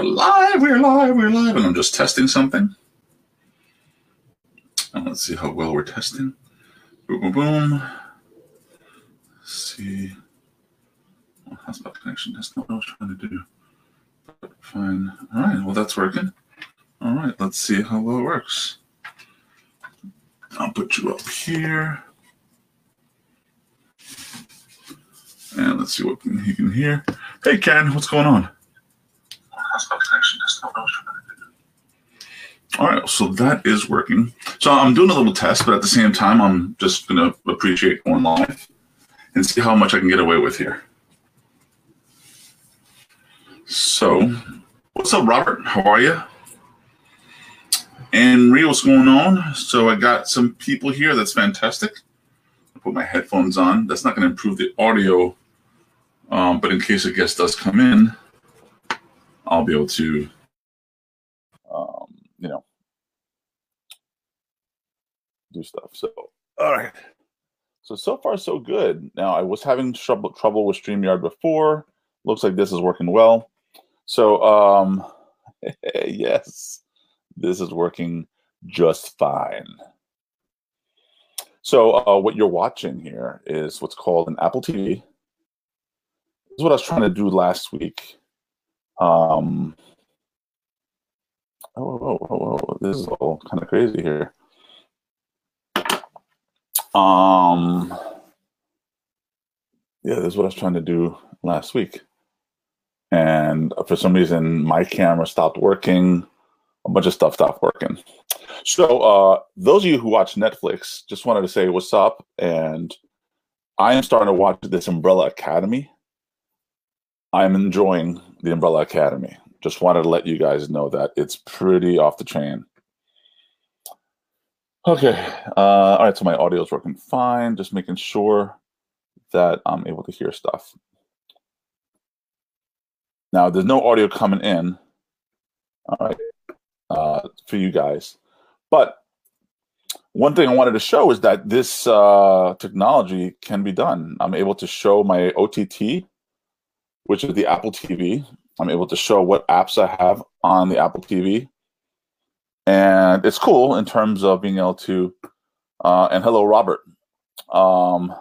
are live, we're live, we're live, and I'm just testing something. And let's see how well we're testing. Boom, boom, boom. Let's see. Well, hotspot connection. That's not what I was trying to do. But fine. All right. Well, that's working. All right. Let's see how well it works. I'll put you up here. And let's see what he can hear. Hey, Ken, what's going on? All right, so that is working. So I'm doing a little test, but at the same time, I'm just going to appreciate going live and see how much I can get away with here. So, what's up, Robert? How are you? And Rio, what's going on? So I got some people here. That's fantastic. I put my headphones on. That's not going to improve the audio, um, but in case a guest does come in, I'll be able to, um, you know, do stuff. So, all right. So so far so good. Now I was having trouble trouble with Streamyard before. Looks like this is working well. So um, yes, this is working just fine. So uh, what you're watching here is what's called an Apple TV. This is what I was trying to do last week. Um, oh, oh, oh, oh, this is all kind of crazy here. Um, yeah, this is what I was trying to do last week. And for some reason, my camera stopped working. A bunch of stuff stopped working. So, uh, those of you who watch Netflix, just wanted to say what's up. And I am starting to watch this Umbrella Academy. I'm enjoying the Umbrella Academy. Just wanted to let you guys know that it's pretty off the chain. Okay. Uh, all right. So my audio is working fine. Just making sure that I'm able to hear stuff. Now, there's no audio coming in. All right. Uh, for you guys. But one thing I wanted to show is that this uh, technology can be done. I'm able to show my OTT, which is the Apple TV. I'm able to show what apps I have on the Apple TV and it's cool in terms of being able to. Uh, and hello, Robert. Um,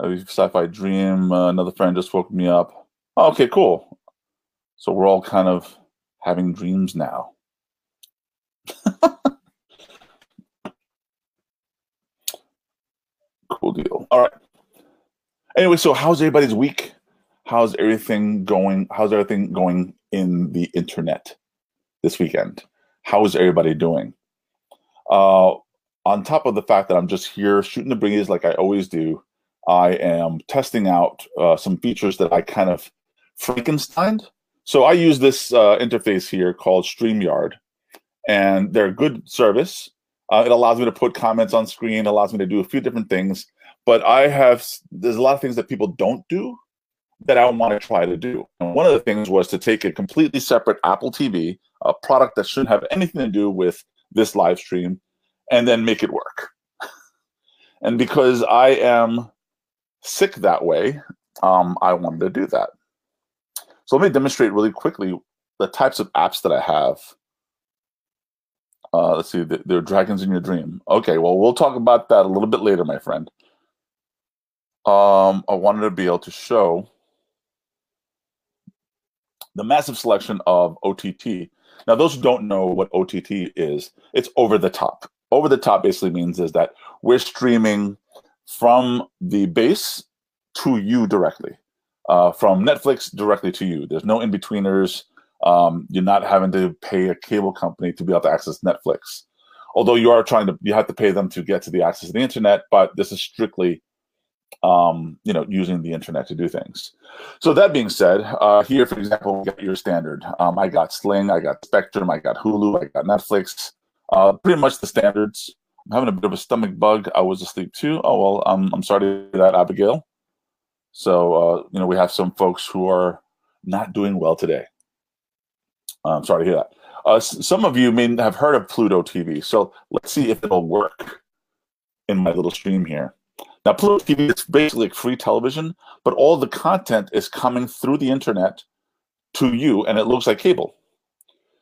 Sci-Fi Dream. Uh, another friend just woke me up. Oh, okay, cool. So we're all kind of having dreams now. cool deal. All right. Anyway, so how's everybody's week? How's everything going? How's everything going in the internet this weekend? how is everybody doing? Uh, on top of the fact that I'm just here shooting the breeze like I always do, I am testing out uh, some features that I kind of Frankensteined. So I use this uh, interface here called StreamYard, and they're a good service. Uh, it allows me to put comments on screen, allows me to do a few different things. But I have there's a lot of things that people don't do that I want to try to do. And one of the things was to take a completely separate Apple TV, a product that shouldn't have anything to do with this live stream, and then make it work. and because I am sick that way, um, I wanted to do that. So let me demonstrate really quickly the types of apps that I have. Uh, let's see, there are dragons in your dream. Okay, well, we'll talk about that a little bit later, my friend. Um, I wanted to be able to show the massive selection of OTT. Now, those who don't know what OTT is, it's over the top. Over the top basically means is that we're streaming from the base to you directly, uh, from Netflix directly to you. There's no in betweeners. Um, you're not having to pay a cable company to be able to access Netflix. Although you are trying to, you have to pay them to get to the access to the internet, but this is strictly um, you know, using the internet to do things. So that being said, uh, here, for example, we got your standard. Um, I got Sling, I got Spectrum, I got Hulu, I got Netflix, uh, pretty much the standards. I'm having a bit of a stomach bug. I was asleep too. Oh, well, I'm sorry that, Abigail. So, uh, you know, we have some folks who are not doing well today. I'm sorry to hear that. Uh, some of you may have heard of Pluto TV. So let's see if it'll work in my little stream here. Now, Pluto TV is basically free television, but all the content is coming through the internet to you, and it looks like cable.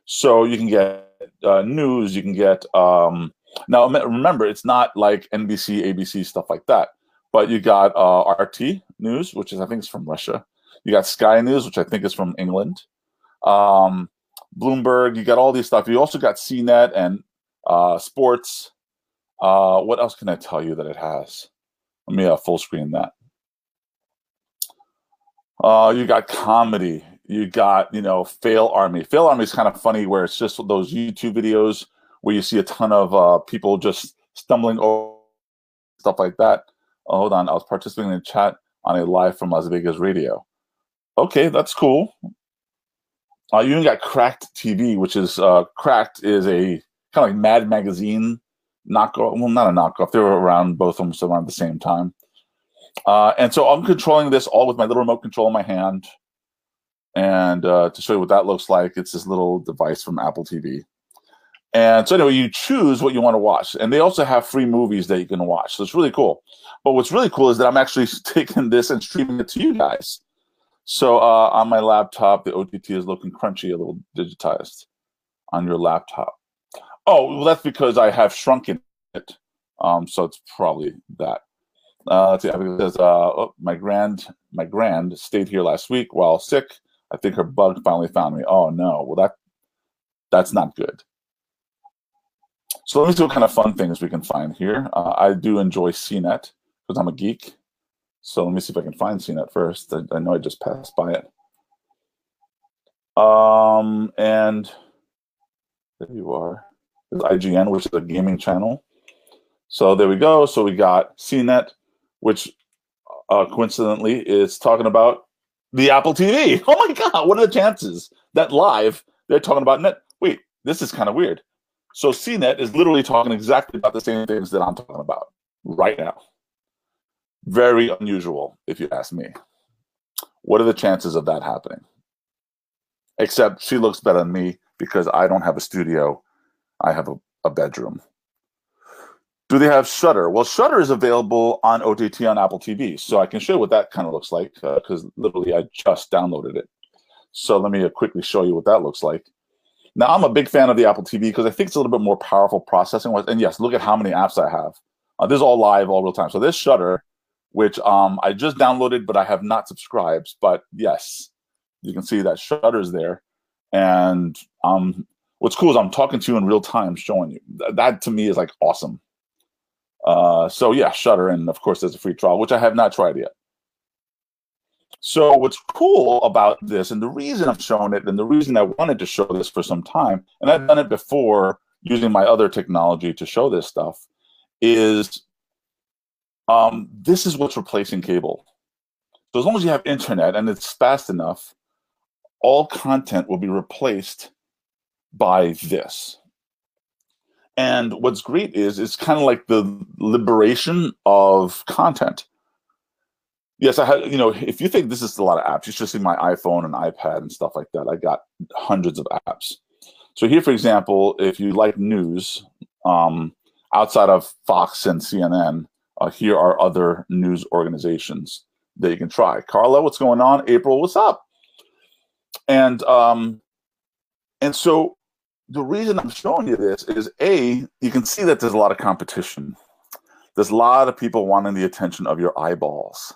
So you can get uh, news, you can get um, now. Remember, it's not like NBC, ABC stuff like that, but you got uh, RT News, which is I think is from Russia. You got Sky News, which I think is from England. Um, Bloomberg. You got all these stuff. You also got CNET and uh, sports. Uh, what else can I tell you that it has? Let me uh, full screen that. Uh, you got comedy. You got, you know, Fail Army. Fail Army is kind of funny where it's just those YouTube videos where you see a ton of uh, people just stumbling over stuff like that. Oh, hold on. I was participating in chat on a live from Las Vegas radio. Okay, that's cool. Uh, you even got Cracked TV, which is uh, Cracked is a kind of like Mad Magazine knockoff. Well, not a knockoff. They were around both of almost around the same time. Uh, and so I'm controlling this all with my little remote control in my hand. And uh, to show you what that looks like, it's this little device from Apple TV. And so anyway, you choose what you want to watch. And they also have free movies that you can watch. So it's really cool. But what's really cool is that I'm actually taking this and streaming it to you guys. So uh, on my laptop, the OTT is looking crunchy, a little digitized on your laptop. Oh, well, that's because I have shrunken it. Um, so it's probably that. Uh, let's see. It says, uh, oh, my grand, my grand stayed here last week while sick. I think her bug finally found me. Oh no. Well, that that's not good. So let me see what kind of fun things we can find here. Uh, I do enjoy CNET because I'm a geek. So let me see if I can find CNET first. I, I know I just passed by it. Um, and there you are. There's IGN, which is a gaming channel. So there we go. So we got CNET, which uh, coincidentally is talking about the Apple TV. Oh my God, what are the chances that live they're talking about net? Wait, this is kind of weird. So CNET is literally talking exactly about the same things that I'm talking about right now. Very unusual, if you ask me. What are the chances of that happening? Except she looks better than me because I don't have a studio. I have a, a bedroom. Do they have Shudder? Well, Shudder is available on OTT on Apple TV, so I can show you what that kind of looks like because uh, literally I just downloaded it. So let me uh, quickly show you what that looks like. Now I'm a big fan of the Apple TV because I think it's a little bit more powerful processing. And yes, look at how many apps I have. Uh, this is all live, all real time. So this Shudder, which um, I just downloaded, but I have not subscribed. But yes, you can see that Shudder's there, and um, what's cool is I'm talking to you in real time, showing you. That, that to me is like awesome. Uh, so yeah, Shudder, and of course there's a free trial, which I have not tried yet. So what's cool about this, and the reason I've shown it, and the reason I wanted to show this for some time, and I've done it before using my other technology to show this stuff, is um, this is what's replacing cable. So as long as you have internet and it's fast enough, all content will be replaced by this. And what's great is it's kind of like the liberation of content. Yes, I had, you know, if you think this is a lot of apps, you should see my iPhone and iPad and stuff like that. I got hundreds of apps. So here, for example, if you like news, um, outside of Fox and CNN, uh, here are other news organizations that you can try. Carla, what's going on? April, what's up? And um, and so the reason I'm showing you this is a you can see that there's a lot of competition. There's a lot of people wanting the attention of your eyeballs.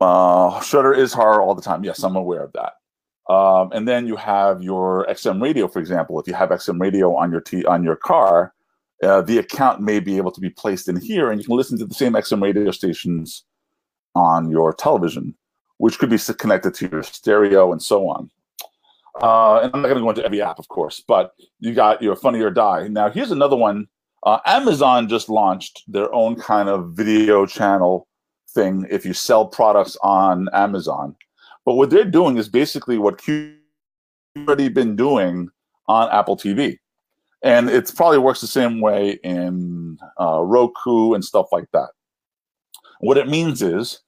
Uh, Shudder is hard all the time. Yes, I'm aware of that. Um, and then you have your XM radio, for example. If you have XM radio on your t- on your car, uh, the account may be able to be placed in here, and you can listen to the same XM radio stations on your television, which could be connected to your stereo and so on. Uh, and I'm not going to go into every app, of course, but you got your Funny or Die. Now, here's another one. Uh, Amazon just launched their own kind of video channel thing if you sell products on Amazon. But what they're doing is basically what Q already been doing on Apple TV. And it probably works the same way in uh, Roku and stuff like that. What it means is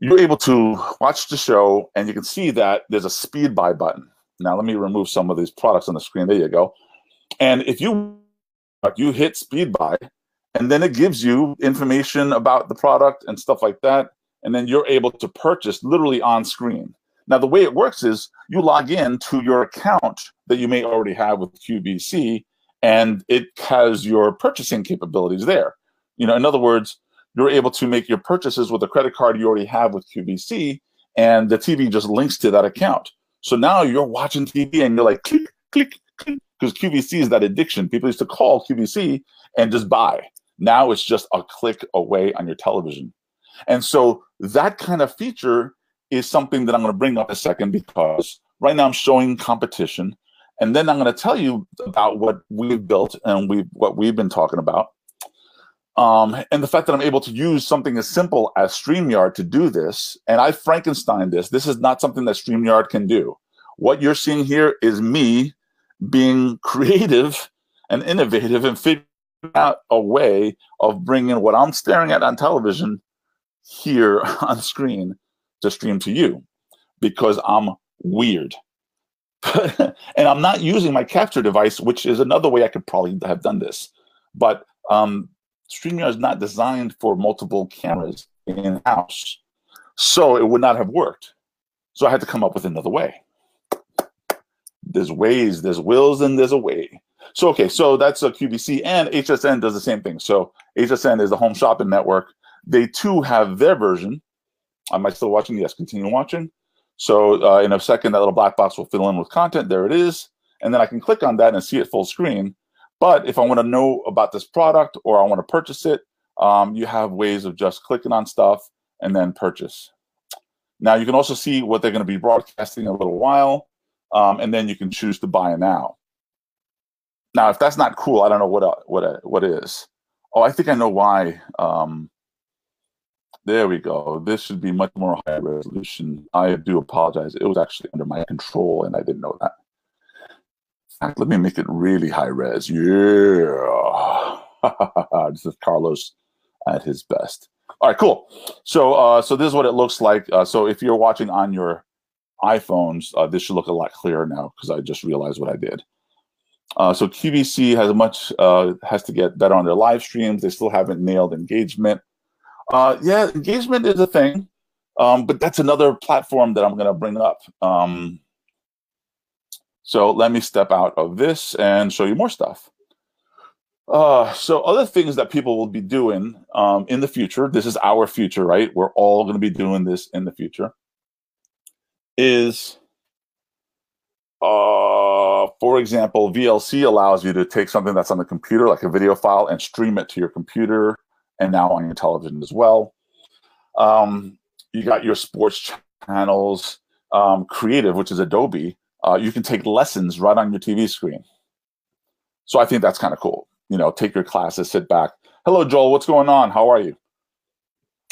you're able to watch the show and you can see that there's a speed buy button. Now let me remove some of these products on the screen. There you go. And if you you hit speed buy, and then it gives you information about the product and stuff like that, and then you're able to purchase literally on screen. Now, the way it works is you log in to your account that you may already have with QVC, and it has your purchasing capabilities there. You know, in other words, you're able to make your purchases with a credit card you already have with QVC, and the TV just links to that account. So now you're watching TV and you're like, click, click, click, because QVC is that addiction. People used to call QVC and just buy. Now it's just a click away on your television. And so that kind of feature is something that I'm going to bring up a second because right now I'm showing competition. And then I'm going to tell you about what we've built and we what we've been talking about. Um, and the fact that I'm able to use something as simple as StreamYard to do this, and I Frankenstein this. This is not something that StreamYard can do. What you're seeing here is me being creative and innovative and figuring out a way of bringing what I'm staring at on television here on screen to stream to you because I'm weird. and I'm not using my capture device, which is another way I could probably have done this. But um, StreamYard is not designed for multiple cameras in house. So it would not have worked. So I had to come up with another way. There's ways, there's wills, and there's a way. So, okay, so that's a QVC, and HSN does the same thing. So HSN is the home shopping network. They too have their version. Am I still watching? Yes, continue watching. So uh, in a second, that little black box will fill in with content. There it is. And then I can click on that and see it full screen. But if I want to know about this product or I want to purchase it, um, you have ways of just clicking on stuff and then purchase. Now you can also see what they're going to be broadcasting in a little while, um, and then you can choose to buy now. Now, if that's not cool, I don't know what what what is. Oh, I think I know why. Um, there we go. This should be much more high resolution. I do apologize. It was actually under my control, and I didn't know that let me make it really high res. Yeah. this is Carlos at his best. All right, cool. So, uh, so this is what it looks like. Uh, so, if you're watching on your iPhones, uh, this should look a lot clearer now because I just realized what I did. Uh, so, QVC has much uh, has to get better on their live streams. They still haven't nailed engagement. Uh, yeah, engagement is a thing, um, but that's another platform that I'm going to bring up. Um, so let me step out of this and show you more stuff. Uh, so other things that people will be doing um, in the future, this is our future, right? We're all going to be doing this in the future, is, uh, for example, VLC allows you to take something that's on the computer, like a video file, and stream it to your computer and now on your television as well. Um, you got your sports channels, um, Creative, which is Adobe, uh, you can take lessons right on your TV screen. So I think that's kind of cool. You know, take your classes, sit back. Hello, Joel. What's going on? How are you?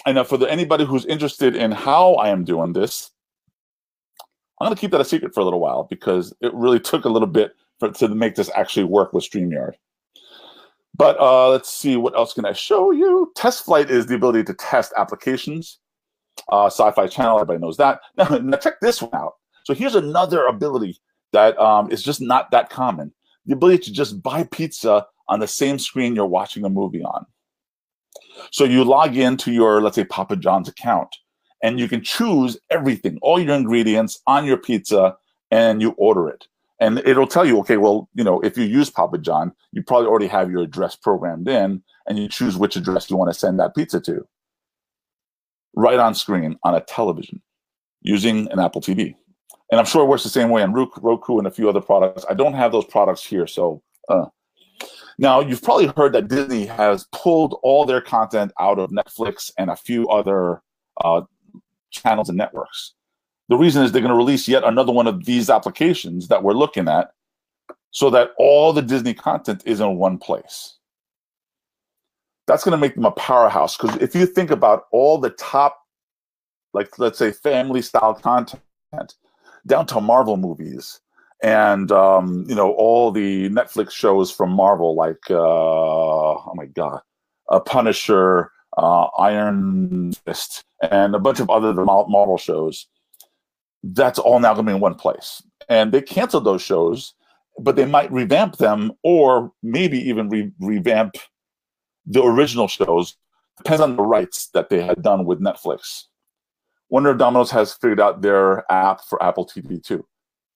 And uh, for the, anybody who's interested in how I am doing this, I'm going to keep that a secret for a little while because it really took a little bit for, to make this actually work with StreamYard. But uh, let's see, what else can I show you? Test flight is the ability to test applications. Uh, Sci-Fi Channel, everybody knows that. Now, now check this one out. So here's another ability that um, is just not that common the ability to just buy pizza on the same screen you're watching a movie on. So you log into your, let's say, Papa John's account, and you can choose everything, all your ingredients on your pizza, and you order it. And it'll tell you, okay, well, you know, if you use Papa John, you probably already have your address programmed in, and you choose which address you want to send that pizza to. Right on screen on a television using an Apple TV and I'm sure it works the same way on Roku and a few other products. I don't have those products here, so. Uh. Now you've probably heard that Disney has pulled all their content out of Netflix and a few other uh, channels and networks. The reason is they're going to release yet another one of these applications that we're looking at, so that all the Disney content is in one place. That's going to make them a powerhouse because if you think about all the top, like let's say family style content down to Marvel movies and um, you know all the Netflix shows from Marvel, like uh, oh my god, a Punisher, uh, Iron Fist, and a bunch of other Marvel shows. That's all now going to be in one place, and they canceled those shows, but they might revamp them, or maybe even re- revamp the original shows. Depends on the rights that they had done with Netflix. Wonder if Domino's has figured out their app for Apple TV too.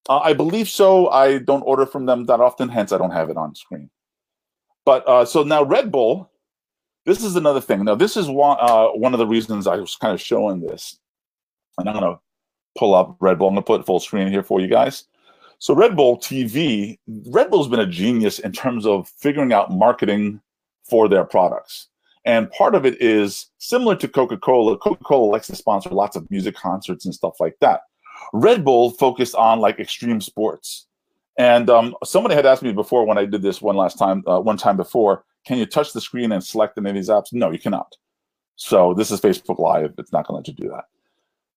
Uh, I believe so. I don't order from them that often, hence I don't have it on screen. But uh, so now Red Bull, this is another thing. Now this is one uh, one of the reasons I was kind of showing this, and I'm gonna pull up Red Bull. I'm gonna put full screen here for you guys. So Red Bull TV, Red Bull's been a genius in terms of figuring out marketing for their products. And part of it is similar to Coca Cola. Coca Cola likes to sponsor lots of music concerts and stuff like that. Red Bull focused on like extreme sports. And um, somebody had asked me before when I did this one last time, uh, one time before, can you touch the screen and select any of these apps? No, you cannot. So this is Facebook Live. It's not going to let you do that.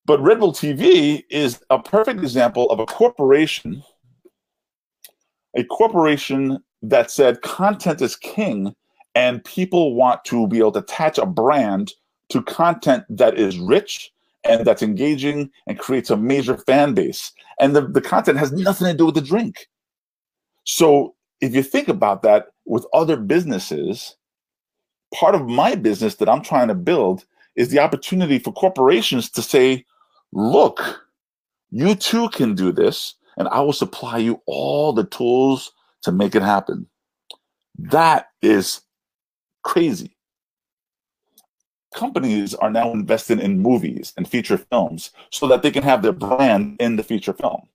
But Red Bull TV is a perfect example of a corporation, a corporation that said content is king and people want to be able to attach a brand to content that is rich and that's engaging and creates a major fan base. And the, the content has nothing to do with the drink. So if you think about that with other businesses, part of my business that I'm trying to build is the opportunity for corporations to say, look, you too can do this, and I will supply you all the tools to make it happen. That is crazy. Companies are now investing in movies and feature films so that they can have their brand in the feature film.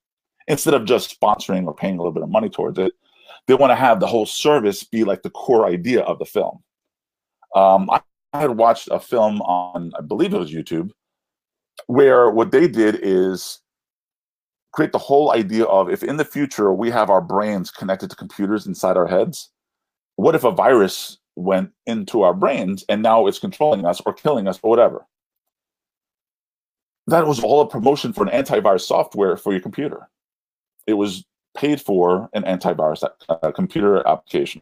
Instead of just sponsoring or paying a little bit of money towards it they want to have the whole service be like the core idea of the film. Um, I, I had watched a film on i believe it was youtube where what they did is create the whole idea of if in the future we have our brains connected to computers inside our heads what if a virus went into our brains and now it's controlling us or killing us or whatever. That was all a promotion for an antivirus software for your computer. It was paid for an antivirus uh, computer application.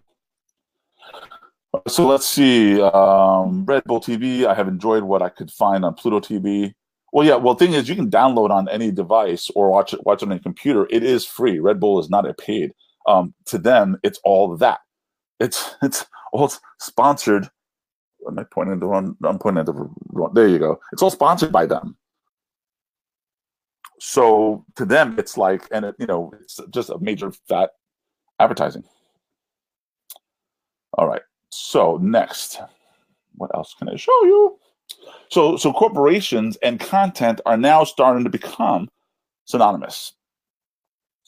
So let's see. Um, Red Bull TV. I have enjoyed what I could find on Pluto TV. Well, yeah. Well, thing is, you can download on any device or watch it watch it on a computer. It is free. Red Bull is not a paid. Um, to them, it's all that. It's it's all sponsored. Am I pointing the one? I'm pointing at the wrong. There you go. It's all sponsored by them. So to them, it's like, and it, you know, it's just a major fat advertising. All right. So next, what else can I show you? So so corporations and content are now starting to become synonymous.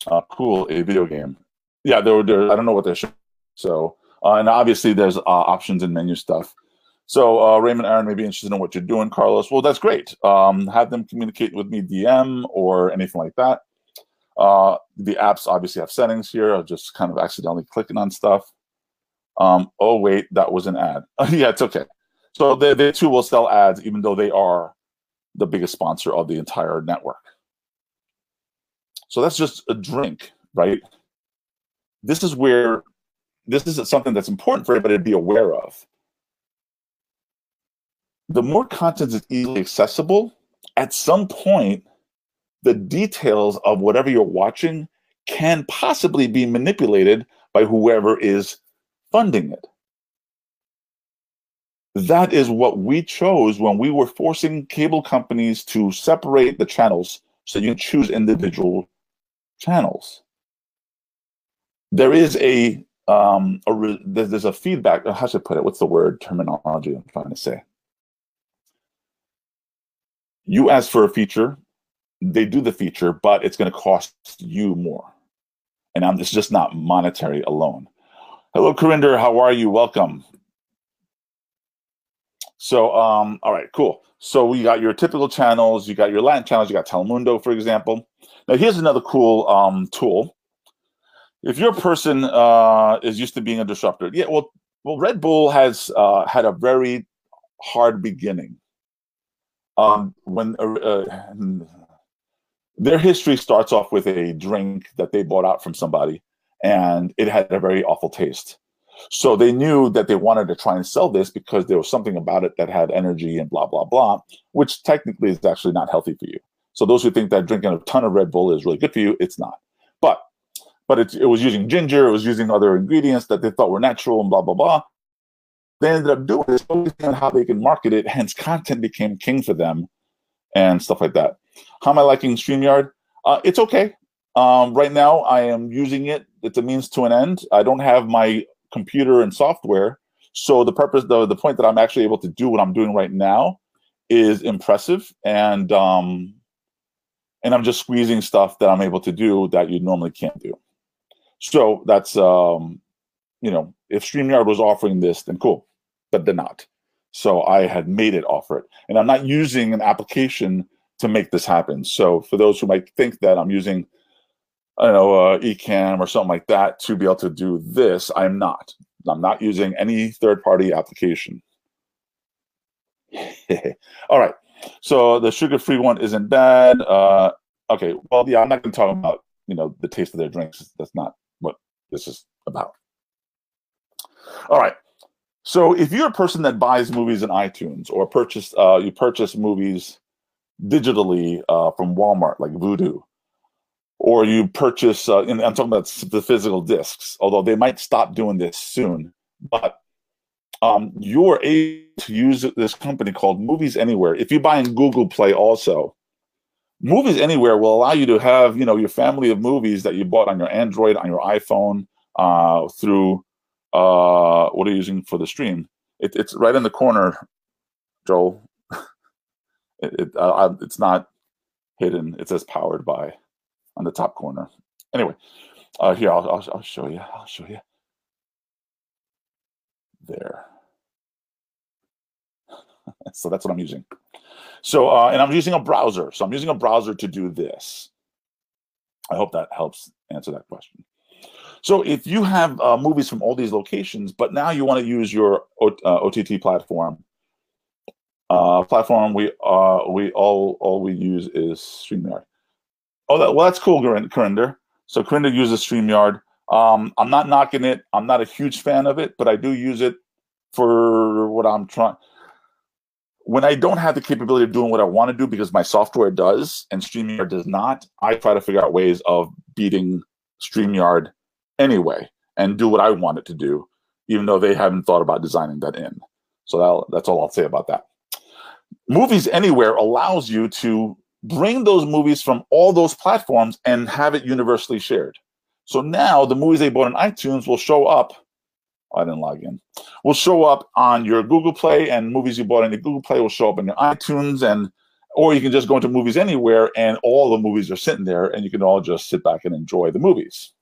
Uh, cool, a video game. Yeah, they're, they're I don't know what they're showing. So uh, and obviously, there's uh, options and menu stuff. So uh, Raymond Aaron may be interested in what you're doing, Carlos. Well, that's great. Um, have them communicate with me DM or anything like that. Uh, the apps obviously have settings here. I'm just kind of accidentally clicking on stuff. Um, oh wait, that was an ad. yeah, it's okay. So they, they too will sell ads, even though they are the biggest sponsor of the entire network. So that's just a drink, right? This is where this is something that's important for everybody to be aware of. The more content is easily accessible, at some point, the details of whatever you're watching can possibly be manipulated by whoever is funding it. That is what we chose when we were forcing cable companies to separate the channels so you can choose individual channels. There is a um, a there's a feedback. How should I put it? What's the word terminology I'm trying to say? You ask for a feature, they do the feature, but it's going to cost you more, and I'm, it's just not monetary alone. Hello, Corinder. How are you? Welcome. So, um, all right, cool. So we got your typical channels. You got your Latin channels. You got Telemundo, for example. Now, here's another cool um, tool if your person uh, is used to being a disruptor, yeah, well, well, Red Bull has uh, had a very hard beginning. Um, when uh, uh their history starts off with a drink that they bought out from somebody, and it had a very awful taste. So they knew that they wanted to try and sell this because there was something about it that had energy and blah blah blah, which technically is actually not healthy for you. So those who think that drinking a ton of Red Bull is really good for you, it's not. But it, it was using ginger, it was using other ingredients that they thought were natural and blah, blah, blah. They ended up doing this, focusing on how they can market it, hence content became king for them. and stuff like that. How am I liking StreamYard? Uh, it's okay. Um, right now, I am using it. It's a means to an end. I don't have my computer and software, so the purpose, the the point that I'm actually able to do what I'm doing right now, is impressive, and um, and I'm just squeezing stuff that I'm able to do that you normally can't do. So that's um, you know, if StreamYard was offering this, then cool, but they're not. So I had made it offer it, and I'm not using an application to make this happen. So for those who might think that I'm using, I don't know, uh, Ecamm or something like that to be able to do this, I'm not. I'm not using any third-party application. All right. So the sugar-free one isn't bad. Uh, okay. Well, yeah, I'm not going to talk about you know the taste of their drinks. That's not this is about. All right. So if you're a person that buys movies in iTunes or purchase uh, you purchase movies digitally uh, from Walmart like Vudu, or you purchase uh, and I'm talking about the physical discs, although they might stop doing this soon, but um, you're able to use this company called Movies Anywhere. If you buy in Google Play also, Movies Anywhere will allow you to have you know your family of movies that you bought on your Android, on your iPhone, uh, through uh, what are you using for the stream? It, it's right in the corner, Joel. it, it uh, it's not hidden. It says powered by on the top corner. Anyway, uh, here I'll, I'll, I'll show you. I'll show you. There. so that's what I'm using. So, uh, and I'm using a browser. So I'm using a browser to do this. I hope that helps answer that question. So if you have uh, movies from all these locations, but now you want to use your o- uh, OTT platform, uh, platform we uh we all all we use is StreamYard. Oh, that, well, that's cool, Corinder. So Corinder uses StreamYard. Um, I'm not knocking it. I'm not a huge fan of it, but I do use it for what I'm trying. When I don't have the capability of doing what I want to do because my software does and StreamYard does not, I try to figure out ways of beating StreamYard anyway and do what I want it to do, even though they haven't thought about designing that in. So that, that's all I'll say about that. Movies Anywhere allows you to bring those movies from all those platforms and have it universally shared. So now the movies they bought on iTunes will show up. I didn't log in. Will show up on your Google Play, and movies you bought in your Google Play will show up in your iTunes, and or you can just go into Movies Anywhere, and all the movies are sitting there, and you can all just sit back and enjoy the movies.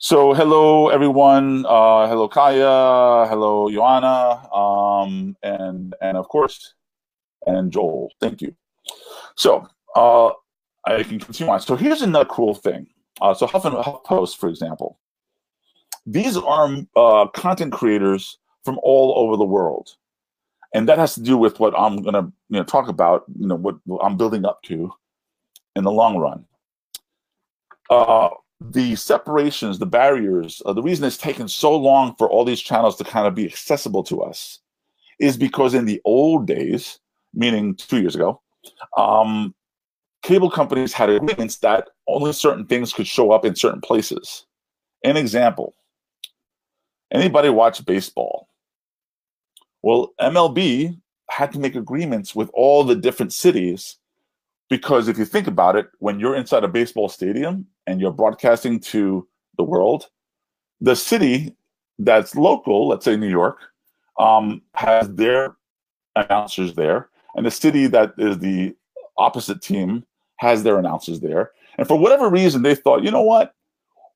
So hello everyone. Uh, hello Kaya. Hello Joanna. Um, and and of course, and Joel. Thank you. So uh, I can continue on. So here's another cool thing. Uh, so Huff and HuffPost, for example, these are uh, content creators from all over the world, and that has to do with what I'm going to you know talk about. You know what I'm building up to in the long run. Uh, the separations, the barriers, uh, the reason it's taken so long for all these channels to kind of be accessible to us is because in the old days, meaning two years ago, um, cable companies had agreements that only certain things could show up in certain places. An example anybody watch baseball? Well, MLB had to make agreements with all the different cities because if you think about it, when you're inside a baseball stadium and you're broadcasting to the world, the city that's local, let's say New York, um, has their announcers there, and the city that is the opposite team has their announcers there. And for whatever reason, they thought, you know what,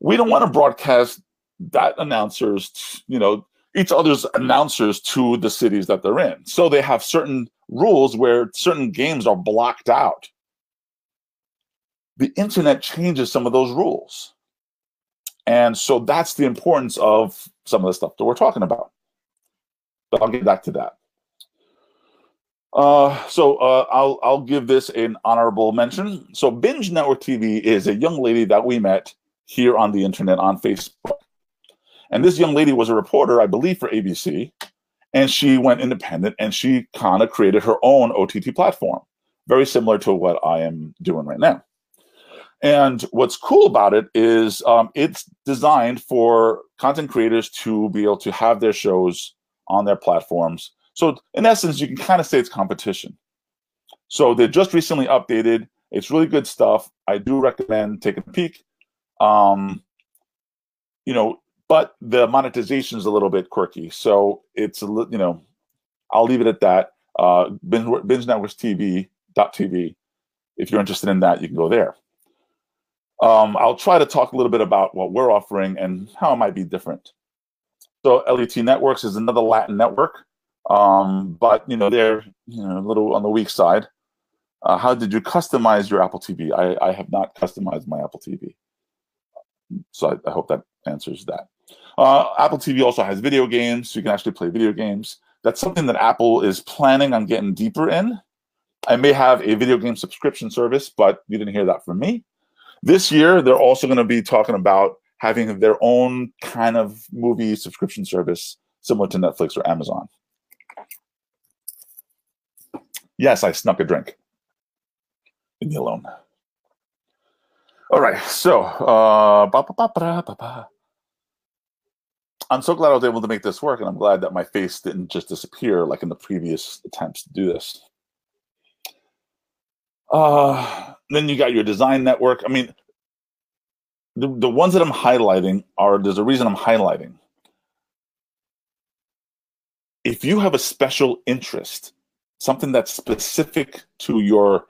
we don't want to broadcast that announcers, you know, each other's announcers to the cities that they're in. So they have certain rules where certain games are blocked out the internet changes some of those rules. And so that's the importance of some of the stuff that we're talking about. But I'll get back to that. Uh, so uh, I'll I'll give this an honorable mention. So Binge Network TV is a young lady that we met here on the internet on Facebook, and this young lady was a reporter, I believe, for ABC, and she went independent and she kind of created her own OTT platform, very similar to what I am doing right now. And what's cool about it is um, it's designed for content creators to be able to have their shows on their platforms. So in essence, you can kind of say it's competition. So they just recently updated. It's really good stuff. I do recommend taking a peek. Um, you know, but the monetization is a little bit quirky. So it's a little, you know, I'll leave it at that. Uh, Binge, Binge Networks TV dot TV. If you're interested in that, you can go there. Um, I'll try to talk a little bit about what we're offering and how it might be different. So LET Networks is another Latin network, um, but you know they're you know a little on the weak side. Uh, how did you customize your Apple TV? I, I have not customized my Apple TV, so I, I hope that answers that. Uh, Apple TV also has video games, so you can actually play video games. That's something that Apple is planning on getting deeper in. I may have a video game subscription service, but you didn't hear that from me. This year, they're also going to be talking about having their own kind of movie subscription service similar to Netflix or Amazon. Yes, I snuck a drink. Leave me alone. All right, so uh, I'm so glad I was able to make this work, and I'm glad that my face didn't just disappear like in the previous attempts to do this. Uh, then you got your design network. I mean, the, the ones that I'm highlighting are there's a reason I'm highlighting. If you have a special interest, something that's specific to your,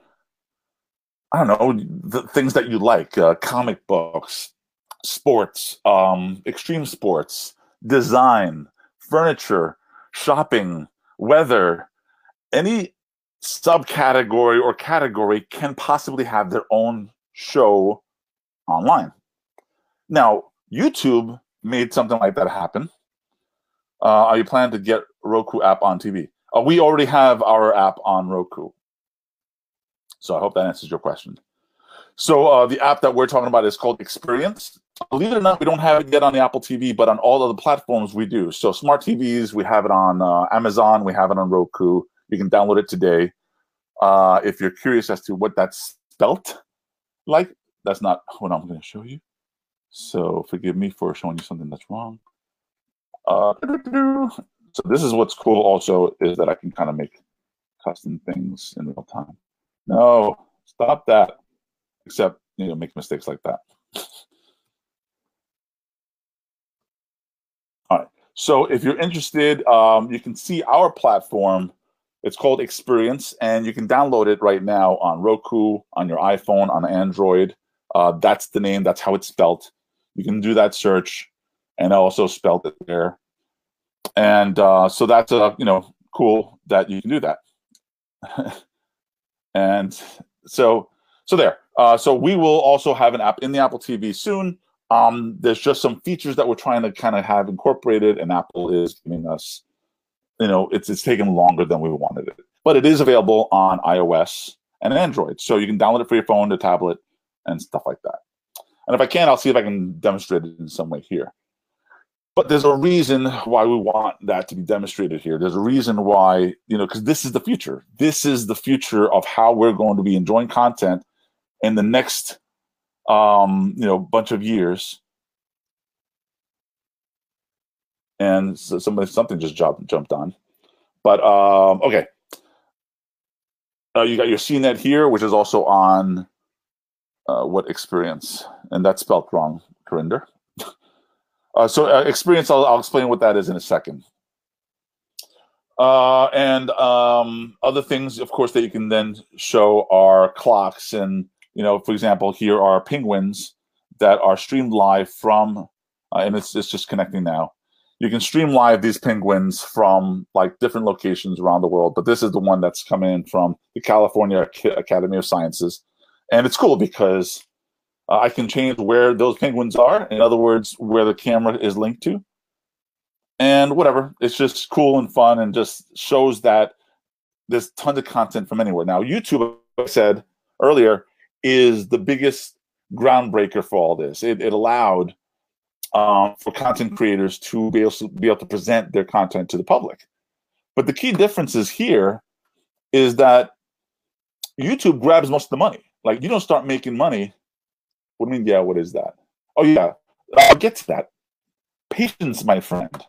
I don't know, the things that you like, uh, comic books, sports, um, extreme sports, design, furniture, shopping, weather, any subcategory or category can possibly have their own show online. Now, YouTube made something like that happen. Uh, are you planning to get Roku app on TV? Uh, we already have our app on Roku. So I hope that answers your question. So uh, the app that we're talking about is called Experience. Believe it or not, we don't have it yet on the Apple TV, but on all other platforms we do. So smart TVs, we have it on uh, Amazon, we have it on Roku. You can download it today. Uh, if you're curious as to what that's spelt like, that's not what I'm going to show you. So forgive me for showing you something that's wrong. Uh, so this is what's cool also is that I can kind of make custom things in real time. No, stop that. Except, you know, make mistakes like that. All right. So if you're interested, um, you can see our platform. It's called Experience, and you can download it right now on Roku, on your iPhone, on Android. Uh, that's the name. That's how it's spelled. You can do that search, and I also spelled it there. And uh, so that's a you know cool that you can do that. and so so there. Uh, so we will also have an app in the Apple TV soon. Um, there's just some features that we're trying to kind of have incorporated, and Apple is giving us, you know, it's it's taken longer than we wanted it, but it is available on iOS and Android, so you can download it for your phone, the tablet, and stuff like that. And if I can, I'll see if I can demonstrate it in some way here. But there's a reason why we want that to be demonstrated here. There's a reason why, you know, because this is the future. This is the future of how we're going to be enjoying content in the next, um, you know, bunch of years. And so somebody, something just jumped, jumped on. But um, okay. Uh, you got your CNET here, which is also on uh, what experience, and that's spelled wrong, Corinder. uh, so uh, experience, I'll, I'll, explain what that is in a second. Uh, and um, other things, of course, that you can then show are clocks, and you know, for example, here are penguins that are streamed live from, uh, and it's it's just connecting now. You can stream live these penguins from like different locations around the world, but this is the one that's coming in from the California Academy of Sciences and it's cool because uh, I can change where those penguins are. In other words, where the camera is linked to, and whatever. It's just cool and fun, and just shows that there's tons of content from anywhere. Now, YouTube, I said earlier, is the biggest groundbreaker for all this. It, it allowed um, for content creators to be able to be able to present their content to the public. But the key difference is here is that YouTube grabs most of the money. Like you don't start making money. What do you mean? Yeah, what is that? Oh yeah, I'll get to that. Patience, my friend.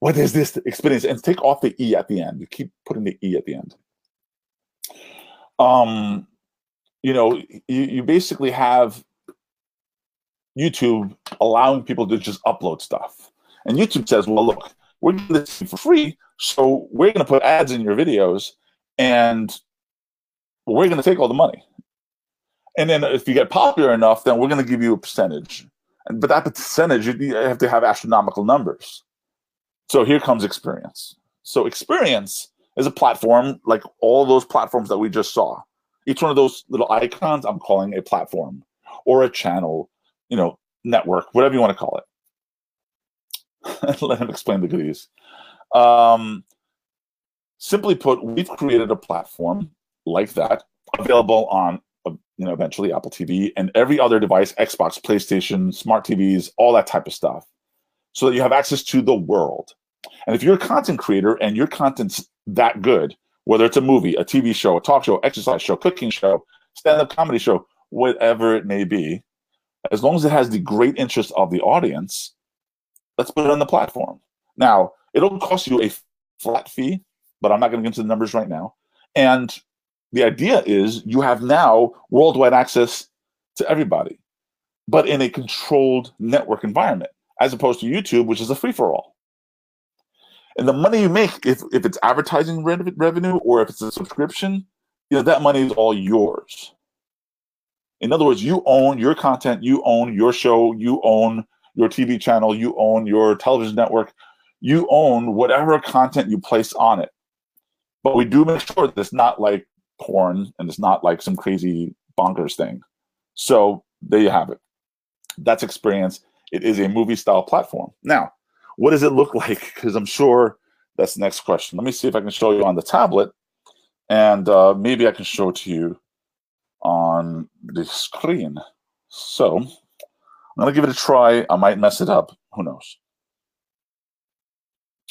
What is this experience? And take off the E at the end. You keep putting the E at the end. Um, you know, you, you basically have YouTube allowing people to just upload stuff. And YouTube says, well, look, we're doing this for free, so we're going to put ads in your videos and we're going to take all the money. And then if you get popular enough, then we're going to give you a percentage. But that percentage, you have to have astronomical numbers. So here comes experience. So experience is a platform like all those platforms that we just saw. Each one of those little icons, I'm calling a platform or a channel, you know, network, whatever you want to call it. Let him explain the goodies. Um, simply put, we've created a platform like that available on you know eventually apple tv and every other device xbox playstation smart tvs all that type of stuff so that you have access to the world and if you're a content creator and your content's that good. Whether it's a movie a tv show a talk show exercise show cooking show stand-up comedy show whatever it may be as long as it has the great interest of the audience let's put it on the platform. Now it'll cost you a flat fee but i'm not going to get into the numbers right now. And the idea is you have now worldwide access to everybody, but in a controlled network environment, as opposed to YouTube, which is a free for all. And the money you make, if, if it's advertising revenue or if it's a subscription, you know, that money is all yours. In other words, you own your content, you own your show, you own your TV channel, you own your television network, you own whatever content you place on it. But we do make sure that it's not like porn and it's not like some crazy bonkers thing. So there you have it. That's experience. It is a movie style platform. Now, what does it look like? Because I'm sure that's the next question. Let me see if I can show you on the tablet, and uh, maybe I can show it to you on the screen. So I'm gonna give it a try. I might mess it up. Who knows?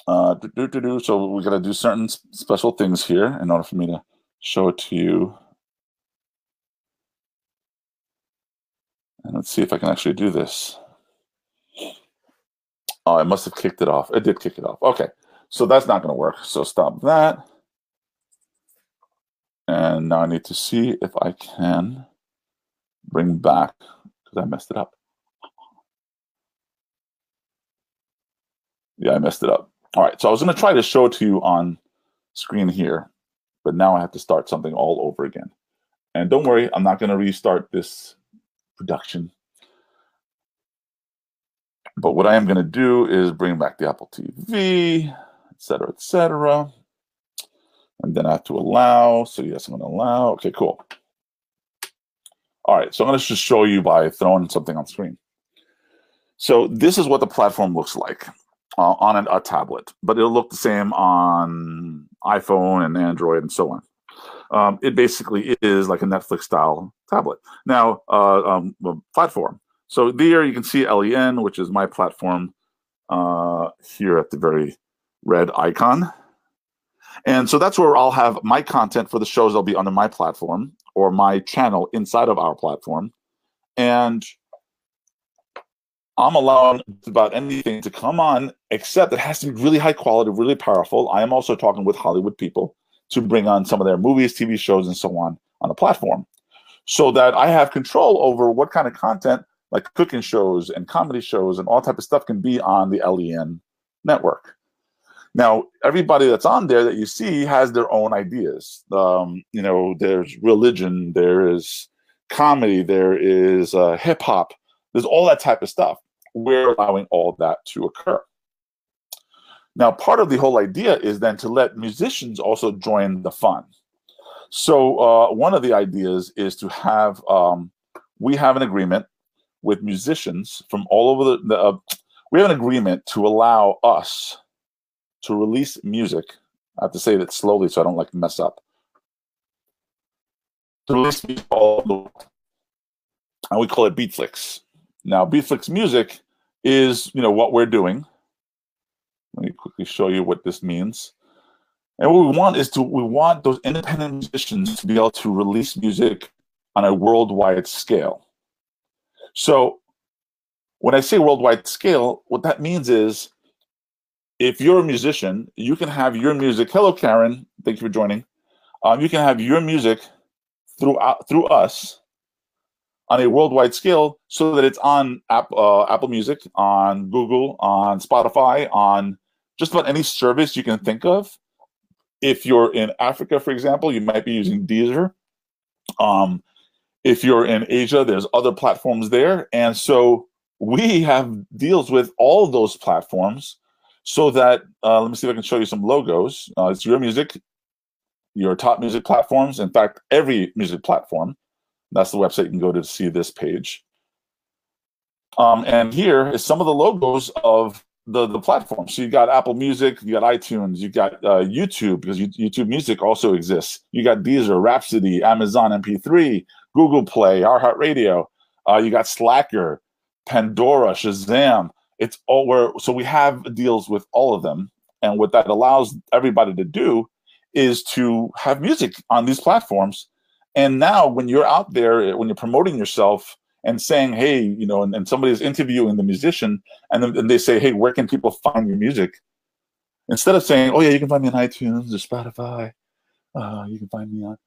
Uh, do, do, do, so we got to do certain special things here in order for me to show it to you. And let's see if I can actually do this. Oh, I must have kicked it off. It did kick it off. Okay, so that's not going to work. So stop that. And now I need to see if I can bring back, because I messed it up. Yeah, I messed it up. All right, so I was going to try to show it to you on screen here but now I have to start something all over again. And don't worry, I'm not going to restart this production. But what I am going to do is bring back the Apple TV, etc., etc. And then I have to allow. So yes, I'm going to allow. Okay, cool. All right, so I'm going to just show you by throwing something on screen. So this is what the platform looks like uh, on an, a tablet, but it'll look the same on iPhone and Android and so on. Um, it basically is like a Netflix style tablet. Now, uh, um, platform. So there you can see LEN, which is my platform uh, here at the very red icon. And so that's where I'll have my content for the shows that'll be under my platform or my channel inside of our platform. And I'm allowing about anything to come on, except it has to be really high quality, really powerful. I am also talking with Hollywood people to bring on some of their movies, TV shows, and so on on the platform, so that I have control over what kind of content, like cooking shows and comedy shows and all type of stuff, can be on the LEN network. Now, everybody that's on there that you see has their own ideas. Um, you know, there's religion, there is comedy, there is uh, hip hop there's all that type of stuff. We're allowing all that to occur. Now, part of the whole idea is then to let musicians also join the fun. So, uh, one of the ideas is to have um, we have an agreement with musicians from all over the. the uh, we have an agreement to allow us to release music. I have to say that slowly so I don't like mess up. To release music all the world. And we call it Beatflix. Now, Beatflix Music is, you know, what we're doing. Let me quickly show you what this means. And what we want is to we want those independent musicians to be able to release music on a worldwide scale. So when I say worldwide scale, what that means is if you're a musician, you can have your music. Hello, Karen. Thank you for joining. Um, you can have your music through through us on a worldwide scale so that it's on App, uh, Apple Music, on Google, on Spotify, on just about any service you can think of. If you're in Africa, for example, you might be using Deezer. Um, if you're in Asia, there's other platforms there. And so we have deals with all those platforms so that, uh, let me see if I can show you some logos. Uh, it's your music, your top music platforms. In fact, every music platform. That's the website you can go to see this page. Um, and here is some of the logos of the the platforms. So you got Apple Music, you got iTunes, you got uh, YouTube because YouTube Music also exists. You got Deezer, Rhapsody, Amazon MP3, Google Play, Our iHeartRadio. Uh, you got Slacker, Pandora, Shazam. It's all where so we have deals with all of them, and what that allows everybody to do is to have music on these platforms and now when you're out there, when you're promoting yourself and saying, hey, you know, and, and is interviewing the musician and then and they say, hey, where can people find your music? Instead of saying, oh, yeah, you can find me on iTunes or Spotify, uh, you can find me on,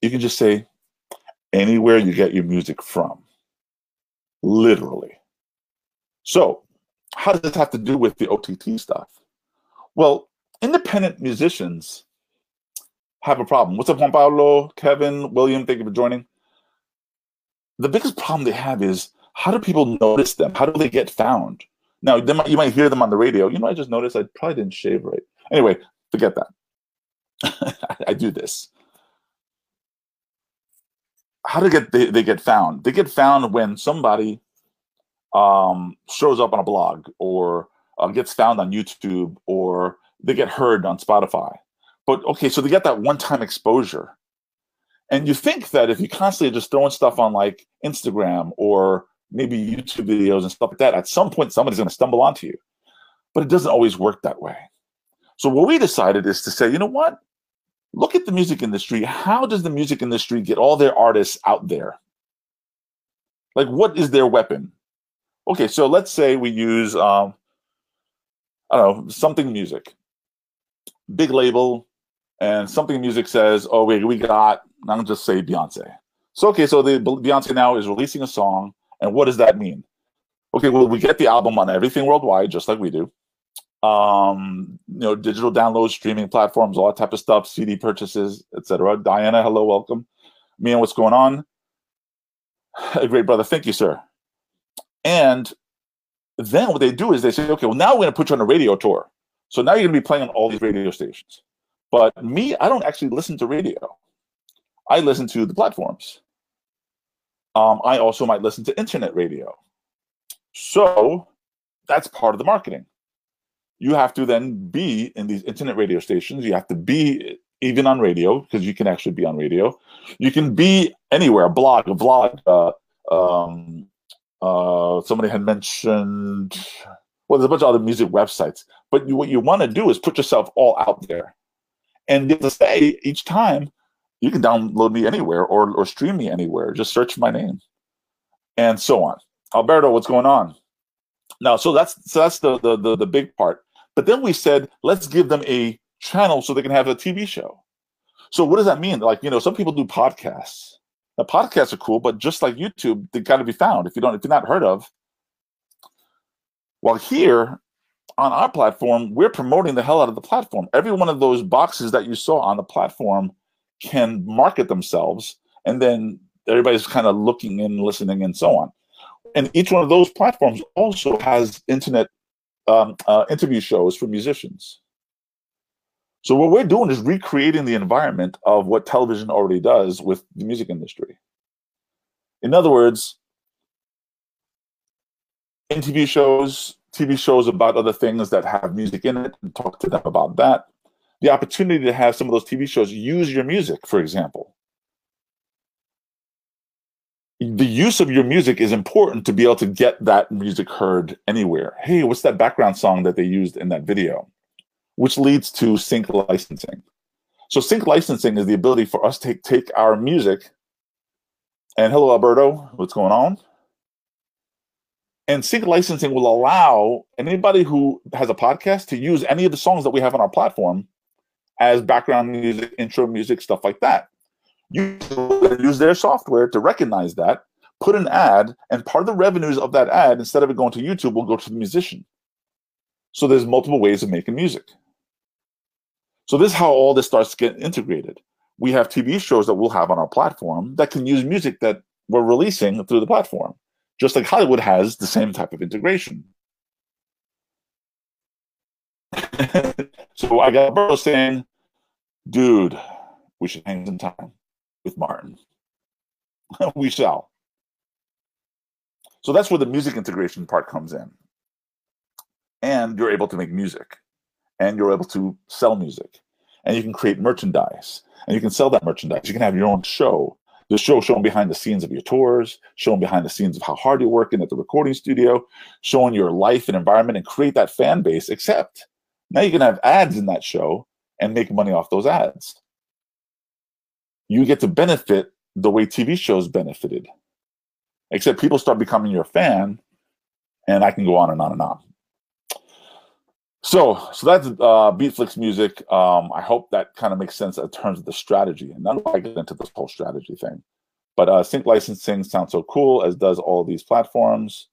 you can just say, anywhere you get your music from. Literally. So, how does this have to do with the OTT stuff? Well, independent musicians have a problem. What's up, Juan Pablo, Kevin, William? Thank you for joining. The biggest problem they have is how do people notice them? How do they get found? Now, might, you might hear them on the radio. You know, I just noticed I probably didn't shave right. Anyway, forget that. I do this. How do get they, they get found? They get found when somebody um, shows up on a blog or uh, gets found on YouTube or they get heard on Spotify but okay, so they get that one time exposure. And you think that if you constantly just throwing stuff on like Instagram or maybe YouTube videos and stuff like that, at some point somebody's going to stumble onto you. But it doesn't always work that way. So what we decided is to say, you know what? Look at the music industry. How does the music industry get all their artists out there? Like, what is their weapon? Okay, so let's say we use, um, I don't know, something music, big label, and something music says, "Oh wait, we got." I'm just say Beyonce. So okay, so the Beyonce now is releasing a song, and what does that mean? Okay, well we get the album on everything worldwide, just like we do. Um, you know, digital downloads, streaming platforms, all that type of stuff, CD purchases, etc. Diana, hello, welcome. Me and what's going on? Great brother, thank you, sir. And then what they do is they say, okay, well now we're going to put you on a radio tour. So now you're going to be playing on all these radio stations. But me, I don't actually listen to radio. I listen to the platforms. Um, I also might listen to internet radio. So that's part of the marketing. You have to then be in these internet radio stations. You have to be even on radio because you can actually be on radio. You can be anywhere, a blog, a vlog. Uh, um, uh, somebody had mentioned, well, there's a bunch of other music websites. But you, what you want to do is put yourself all out there and get to say each time you can download me anywhere or, or stream me anywhere. Just search my name and so on. Alberto, what's going on? Now, so that's so that's the, the the the big part. But then we said, let's give them a channel so they can have a TV show. So what does that mean? Like, you know, some people do podcasts. Now, podcasts are cool, but just like YouTube, they got to be found. If you don't, if you're not heard of, well, here on our platform, we're promoting the hell out of the platform. Every one of those boxes that you saw on the platform can market themselves, and then everybody's kind of looking and listening and so on. And each one of those platforms also has internet um, uh, interview shows for musicians. So what we're doing is recreating the environment of what television already does with the music industry. In other words, interview shows TV shows about other things that have music in it and talk to them about that. The opportunity to have some of those TV shows use your music, for example. The use of your music is important to be able to get that music heard anywhere. Hey, what's that background song that they used in that video? Which leads to sync licensing. So sync licensing is the ability for us to take, our music and hello Alberto, what's going on? And sync licensing will allow anybody who has a podcast to use any of the songs that we have on our platform as background music, intro music, stuff like that. You use their software to recognize that, put an ad, and part of the revenues of that ad, instead of it going to YouTube, will go to the musician. So there's multiple ways of making music. So this is how all this starts to get integrated. We have TV shows that we'll have on our platform that can use music that we're releasing through the platform, just like Hollywood has the same type of integration. so I got Burrow saying, dude, we should hang some time with Martin. we shall. So that's where the music integration part comes in. And you're able to make music and you're able to sell music and you can create merchandise and you can sell that merchandise. You can have your own show. The show showing behind the scenes of your tours, showing behind the scenes of how hard you're working at the recording studio, showing your life and environment and create that fan base. Except now you can have ads in that show and make money off those ads. You get to benefit the way TV shows benefited. Except people start becoming your fan, and I can go on and on and on. So, so that's uh, Beatflix music. Um, I hope that kind of makes sense in terms of the strategy. And of I get into this whole strategy thing. But uh, sync licensing sounds so cool, as does all these platforms.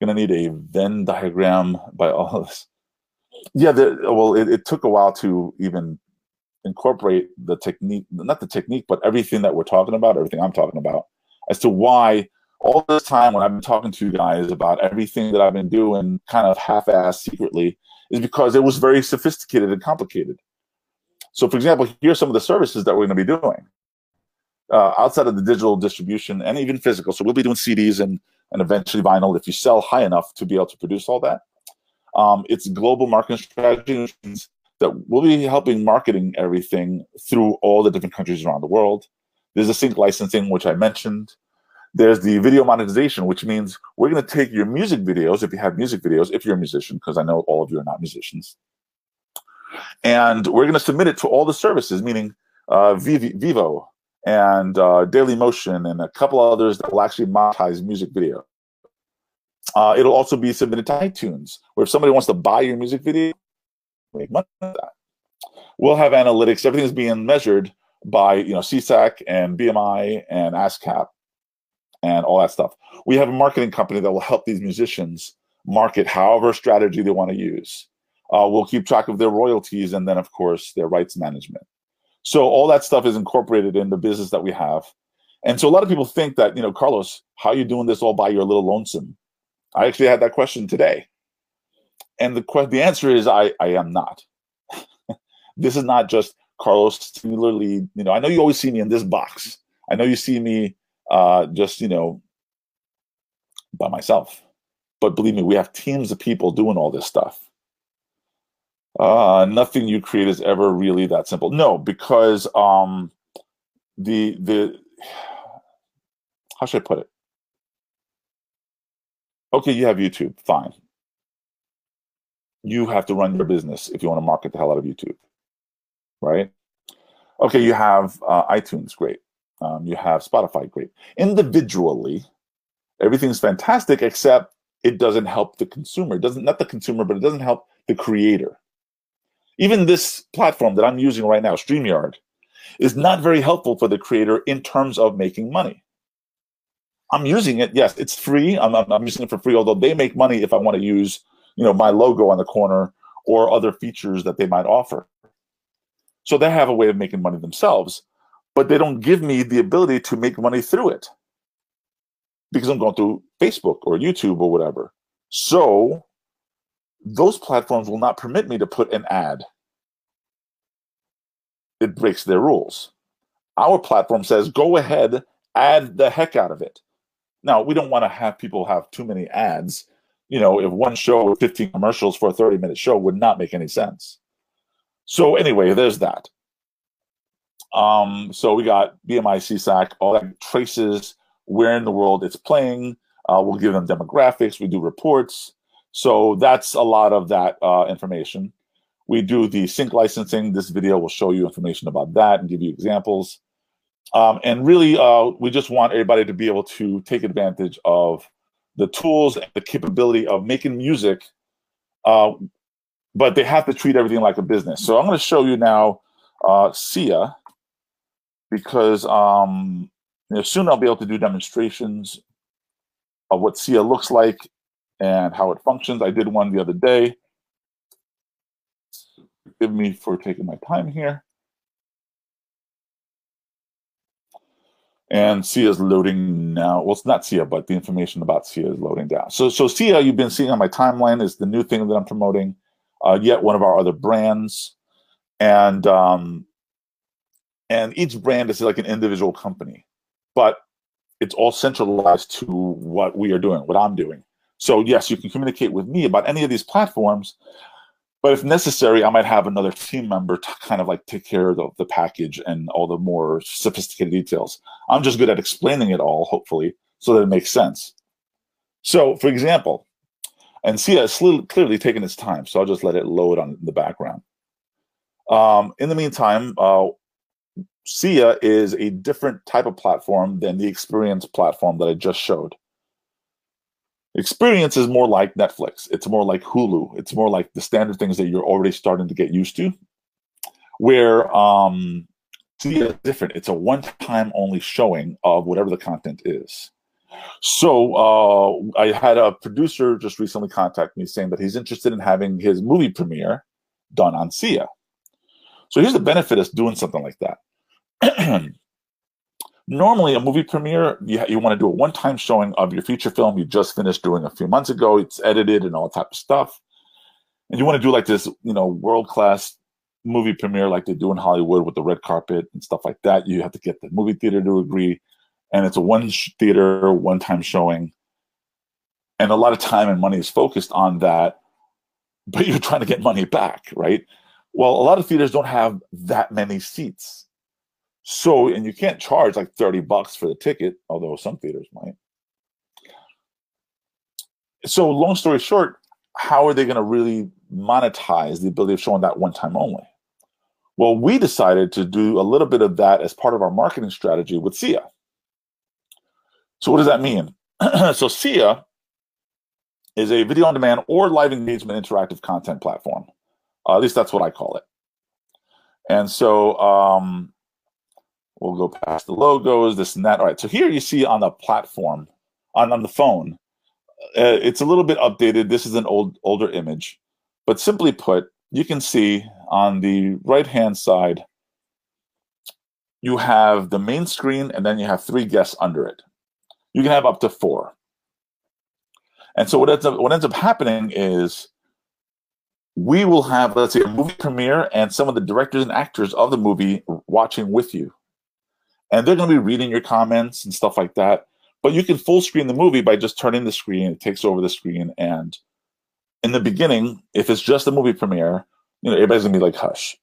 Gonna need a Venn diagram by all of this. Yeah, the, well, it, it took a while to even incorporate the technique, not the technique, but everything that we're talking about, everything I'm talking about, as to why all this time when I've been talking to you guys about everything that I've been doing kind of half-assed secretly is because it was very sophisticated and complicated. So for example, here's some of the services that we're going to be doing uh, outside of the digital distribution and even physical. So we'll be doing CDs and, and eventually vinyl if you sell high enough to be able to produce all that. Um, it's global marketing strategy, that we'll be helping marketing everything through all the different countries around the world. There's a sync licensing, which I mentioned. There's the video monetization, which means we're going to take your music videos, if you have music videos, if you're a musician, because I know all of you are not musicians, and we're going to submit it to all the services, meaning uh, Vevo and uh, Daily Motion and a couple others that will actually monetize music video. Uh, it'll also be submitted to iTunes, where if somebody wants to buy your music video, make money with that. We'll have analytics. Everything's being measured by you know SESAC and BMI and ASCAP and all that stuff. We have a marketing company that will help these musicians market however strategy they want to use. Uh, we'll keep track of their royalties and then, of course, their rights management. So all that stuff is incorporated in the business that we have. And so a lot of people think that, you know, Carlos, how are you doing this all by your little lonesome? I actually had that question today. And the the answer is I, I am not. this is not just Carlos singularly, you know, I know you always see me in this box. I know you see me uh, just you know by myself. But believe me, we have teams of people doing all this stuff. Uh, nothing you create is ever really that simple. No, because um, the the how should I put it? Okay, you have YouTube, fine. You have to run your business if you want to market the hell out of YouTube, right? Okay, you have uh, iTunes, great. Um, you have Spotify, great. Individually, everything's fantastic, except it doesn't help the consumer. It doesn't not the consumer, but it doesn't help the creator. Even this platform that I'm using right now, StreamYard, is not very helpful for the creator in terms of making money. I'm using it. Yes, it's free. I'm, I'm, I'm using it for free, although they make money if I want to use, you know, my logo on the corner or other features that they might offer. So they have a way of making money themselves but they don't give me the ability to make money through it because I'm going through Facebook or YouTube or whatever. So those platforms will not permit me to put an ad. It breaks their rules. Our platform says, go ahead, add the heck out of it. Now, we don't want to have people have too many ads. You know, if one show with 15 commercials for a 30 minute show would not make any sense. So, anyway, there's that. Um, so we got BMI SESAC, all that traces where in the world it's playing. Uh, we'll give them demographics. We do reports. So that's a lot of that uh, information. We do the sync licensing. This video will show you information about that and give you examples. Um, and really, uh, we just want everybody to be able to take advantage of the tools and the capability of making music, uh, but they have to treat everything like a business. So I'm going to show you now uh, Sia. because um, you know, soon I'll be able to do demonstrations of what SIA looks like and how it functions. I did one the other day. Forgive me for taking my time here. And SIA is loading now. Well, it's not SIA, but the information about SIA is loading down. So, so SIA, you've been seeing on my timeline, is the new thing that I'm promoting. Uh, yet one of our other brands, and um, and each brand is like an individual company, but it's all centralized to what we are doing, what I'm doing. So yes, you can communicate with me about any of these platforms, but if necessary, I might have another team member to kind of like take care of the, the package and all the more sophisticated details. I'm just good at explaining it all, hopefully, so that it makes sense. So, for example, and SIA is clearly taking its time, so I'll just let it load on in the background. Um, in the meantime, uh, SIA is a different type of platform than the experience platform that I just showed. Experience is more like Netflix. It's more like Hulu. It's more like the standard things that you're already starting to get used to. Where um, SIA is different. It's a one-time only showing of whatever the content is. So uh, I had a producer just recently contact me saying that he's interested in having his movie premiere done on SIA. So here's the benefit of doing something like that. Normally, a movie premiere, you, you want to do a one-time showing of your feature film you just finished doing a few months ago. It's edited and all type of stuff, and you want to do like this, you know, world-class movie premiere like they do in Hollywood with the red carpet and stuff like that. You have to get the movie theater to agree, and it's a one theater, one-time showing, and a lot of time and money is focused on that. But you're trying to get money back, right? Well, a lot of theaters don't have that many seats. So, and you can't charge like 30 bucks for the ticket, although some theaters might. So, long story short, how are they going to really monetize the ability of showing that one time only? Well, we decided to do a little bit of that as part of our marketing strategy with SIA. So, what does that mean? so, SIA is a video on demand or live engagement interactive content platform. Uh, at least that's what I call it. And so, um, We'll go past the logos, this and that. All right. So here you see on the platform, on, on the phone, uh, it's a little bit updated. This is an old older image, but simply put, you can see on the right hand side, you have the main screen, and then you have three guests under it. You can have up to four. And so what ends up what ends up happening is we will have let's say a movie premiere and some of the directors and actors of the movie watching with you and they're going to be reading your comments and stuff like that. But you can full screen the movie by just turning the screen. It takes over the screen, and in the beginning, if it's just a movie premiere, you know everybody's going to be like hush.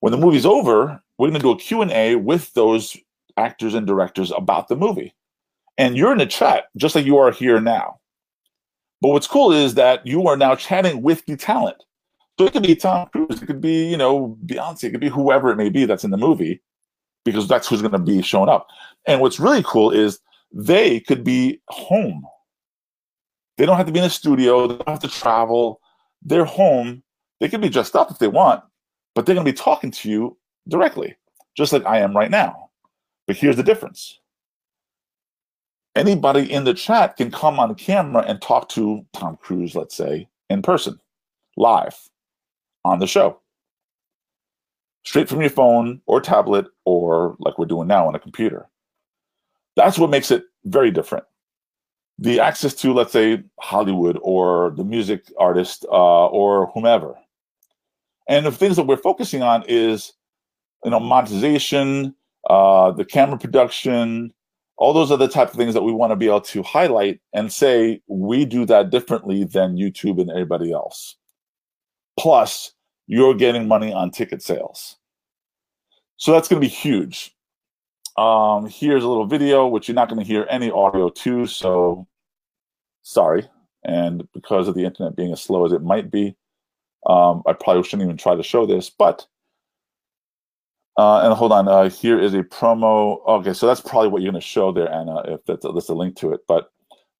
When the movie's over, we're going to do a Q and A with those actors and directors about the movie, and you're in the chat just like you are here now. But what's cool is that you are now chatting with the talent. So it could be Tom Cruise, it could be you know Beyonce, it could be whoever it may be that's in the movie because that's who's going to be showing up. And what's really cool is they could be home. They don't have to be in a studio. They don't have to travel. They're home. They can be dressed up if they want, but they're going to be talking to you directly, just like I am right now. But here's the difference. Anybody in the chat can come on camera and talk to Tom Cruise, let's say, in person, live on the show straight from your phone or tablet or like we're doing now on a computer. That's what makes it very different. The access to, let's say, Hollywood or the music artist uh, or whomever. And the things that we're focusing on is, you know, monetization, uh, the camera production, all those other type of things that we want to be able to highlight and say we do that differently than YouTube and everybody else. Plus, you're getting money on ticket sales. So that's going to be huge. Um, here's a little video, which you're not going to hear any audio to, so sorry. And because of the internet being as slow as it might be, um, I probably shouldn't even try to show this, but uh, and hold on, uh, here is a promo. Okay, so that's probably what you're going to show there, Anna, if that's that's a link to it. But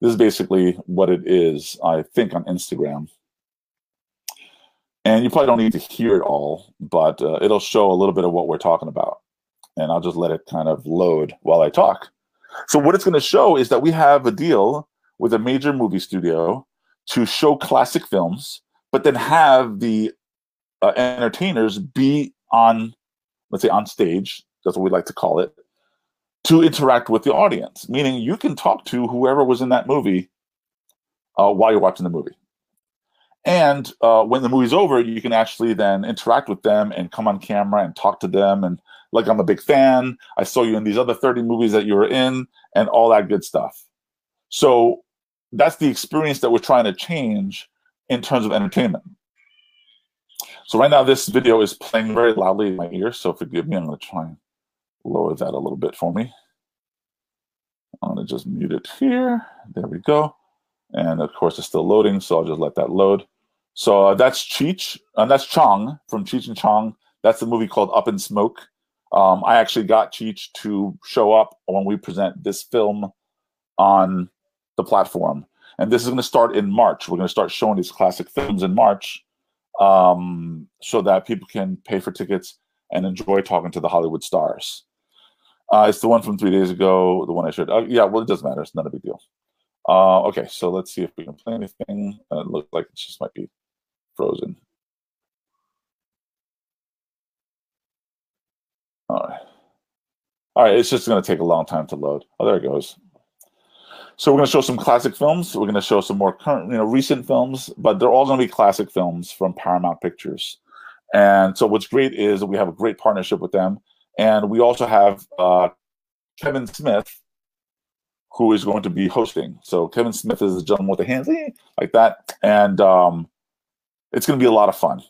this is basically what it is, I think, on Instagram and you probably don't need to hear it all, but uh, it'll show a little bit of what we're talking about. and I'll just let it kind of load while I talk. So what it's going to show is that we have a deal with a major movie studio to show classic films, but then have the uh, entertainers be on, let's say, on stage. That's what we like to call it, to interact with the audience. Meaning, you can talk to whoever was in that movie uh, while you're watching the movie. And uh, when the movie's over, you can actually then interact with them and come on camera and talk to them. And like, I'm a big fan. I saw you in these other 30 movies that you were in, and all that good stuff. So that's the experience that we're trying to change in terms of entertainment. So right now, this video is playing very loudly in my ear. So forgive me. I'm going to try and lower that a little bit for me. I'm going to just mute it here. There we go. And of course, it's still loading, so I'll just let that load. So uh, that's Cheech, and that's Chong from Cheech and Chong. That's the movie called Up in Smoke. Um, I actually got Cheech to show up when we present this film on the platform. And this is going to start in March. We're going to start showing these classic films in March um, so that people can pay for tickets and enjoy talking to the Hollywood stars. Uh, it's the one from three days ago, the one I showed. Uh, yeah, well, it doesn't matter. It's not a big deal. Uh, okay, so let's see if we can play anything. Uh, it looks like it just might be frozen. All right. All right, it's just going to take a long time to load. Oh, there it goes. So we're going to show some classic films. We're going to show some more current, you know, recent films, but they're all going to be classic films from Paramount Pictures. And so what's great is we have a great partnership with them, and we also have uh, Kevin Smith, who is going to be hosting. So Kevin Smith is the gentleman with the hands like that, and um, it's going to be a lot of fun.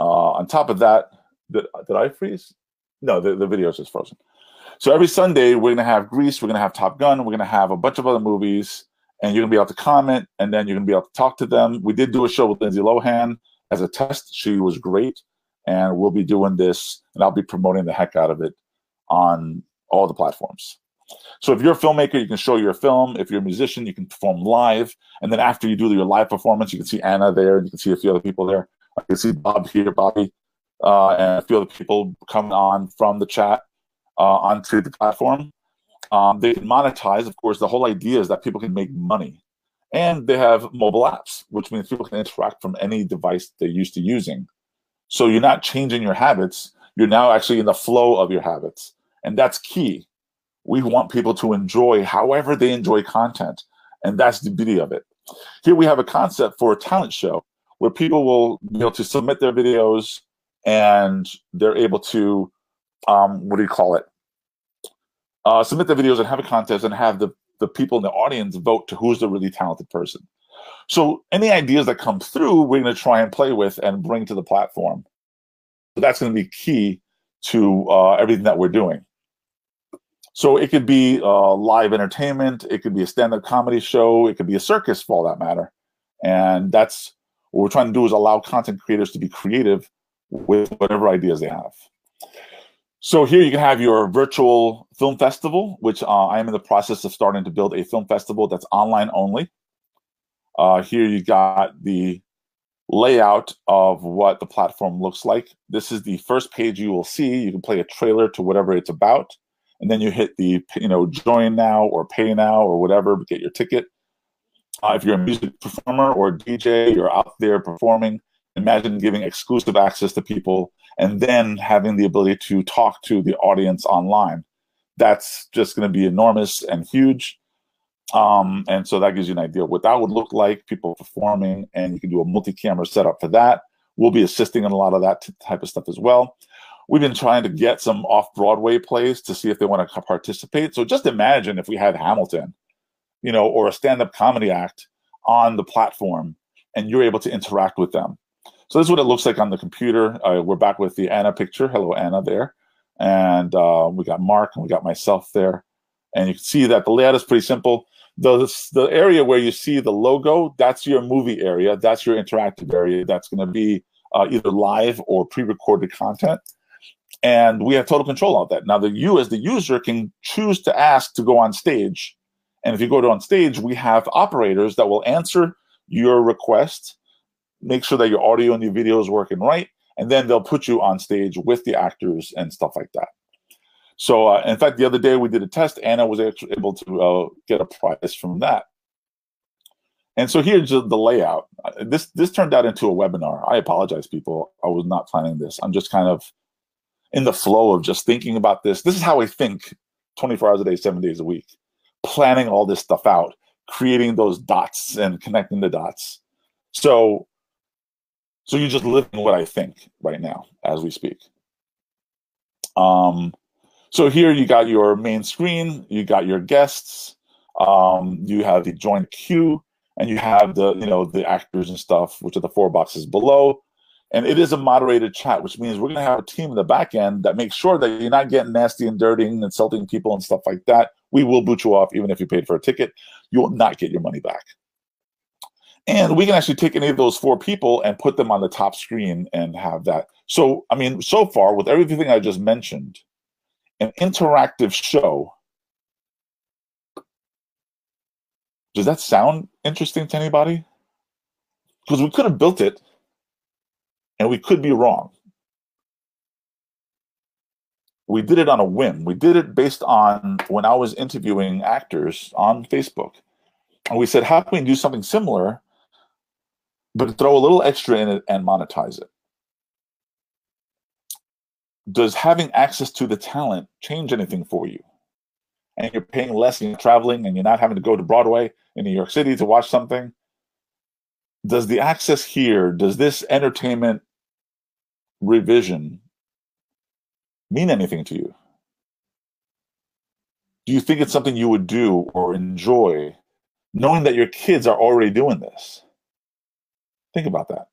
Uh, on top of that, did, did I freeze? No, the, the video is just frozen. So every Sunday, we're going to have Grease, we're going to have Top Gun, we're going to have a bunch of other movies, and you're going to be able to comment, and then you're going to be able to talk to them. We did do a show with Lindsay Lohan as a test. She was great, and we'll be doing this, and I'll be promoting the heck out of it on all the platforms. So if you're a filmmaker, you can show your film. If you're a musician, you can perform live. And then after you do your live performance, you can see Anna there, and you can see a few other people there. I can see Bob here, Bobby, uh, and a few other people coming on from the chat uh, onto the platform. Um, they can monetize. Of course, the whole idea is that people can make money. And they have mobile apps, which means people can interact from any device they're used to using. So you're not changing your habits. You're now actually in the flow of your habits. And that's key we want people to enjoy however they enjoy content. And that's the beauty of it. Here we have a concept for a talent show where people will be able to submit their videos and they're able to, um, what do you call it? Uh, submit their videos and have a contest and have the, the people in the audience vote to who's the really talented person. So any ideas that come through, we're going to try and play with and bring to the platform. So that's going to be key to uh, everything that we're doing. So it could be uh, live entertainment, it could be a stand-up comedy show, it could be a circus for all that matter. And that's what we're trying to do is allow content creators to be creative with whatever ideas they have. So here you can have your virtual film festival, which uh, I am in the process of starting to build a film festival that's online only. Uh, here you got the layout of what the platform looks like. This is the first page you will see. You can play a trailer to whatever it's about and then you hit the you know join now or pay now or whatever get your ticket. Uh, if you're a music performer or dj you're out there performing imagine giving exclusive access to people and then having the ability to talk to the audience online. That's just going to be enormous and huge. Um, and so that gives you an idea what that would look like people performing and you can do a multi-camera setup for that. We'll be assisting in a lot of that type of stuff as well We've been trying to get some off Broadway plays to see if they want to participate. So just imagine if we had Hamilton, you know, or a stand up comedy act on the platform and you're able to interact with them. So this is what it looks like on the computer. Uh, we're back with the Anna picture. Hello, Anna, there. And uh, we got Mark and we got myself there. And you can see that the layout is pretty simple. The, the area where you see the logo, that's your movie area. That's your interactive area. That's going to be uh, either live or pre-recorded content and we have total control of that. Now, the you as the user can choose to ask to go on stage, and if you go to on stage, we have operators that will answer your request, make sure that your audio and your video is working right, and then they'll put you on stage with the actors and stuff like that. So, uh, in fact, the other day we did a test. Anna was able to uh, get a prize from that. And so here's the layout. Uh, this this turned out into a webinar. I apologize, people. I was not planning this. I'm just kind of in the flow of just thinking about this. This is how I think 24 hours a day, seven days a week, planning all this stuff out, creating those dots and connecting the dots. So, so you're just living what I think right now as we speak. Um, so here you got your main screen, you got your guests, um, you have the joint queue, and you have the you know the actors and stuff, which are the four boxes below. And it is a moderated chat, which means we're going to have a team in the back end that makes sure that you're not getting nasty and dirty and insulting people and stuff like that. We will boot you off even if you paid for a ticket. You will not get your money back. And we can actually take any of those four people and put them on the top screen and have that. So, I mean, so far with everything I just mentioned, an interactive show. Does that sound interesting to anybody? Because we could have built it and we could be wrong. We did it on a whim. We did it based on when I was interviewing actors on Facebook. And we said, how can we do something similar, but throw a little extra in it and monetize it? does having access to the talent change anything for you? And you're paying less and you're traveling and you're not having to go to Broadway in New York City to watch something. Does the access here, does this entertainment revision mean anything to you? Do you think it's something you would do or enjoy knowing that your kids are already doing this? Think about that.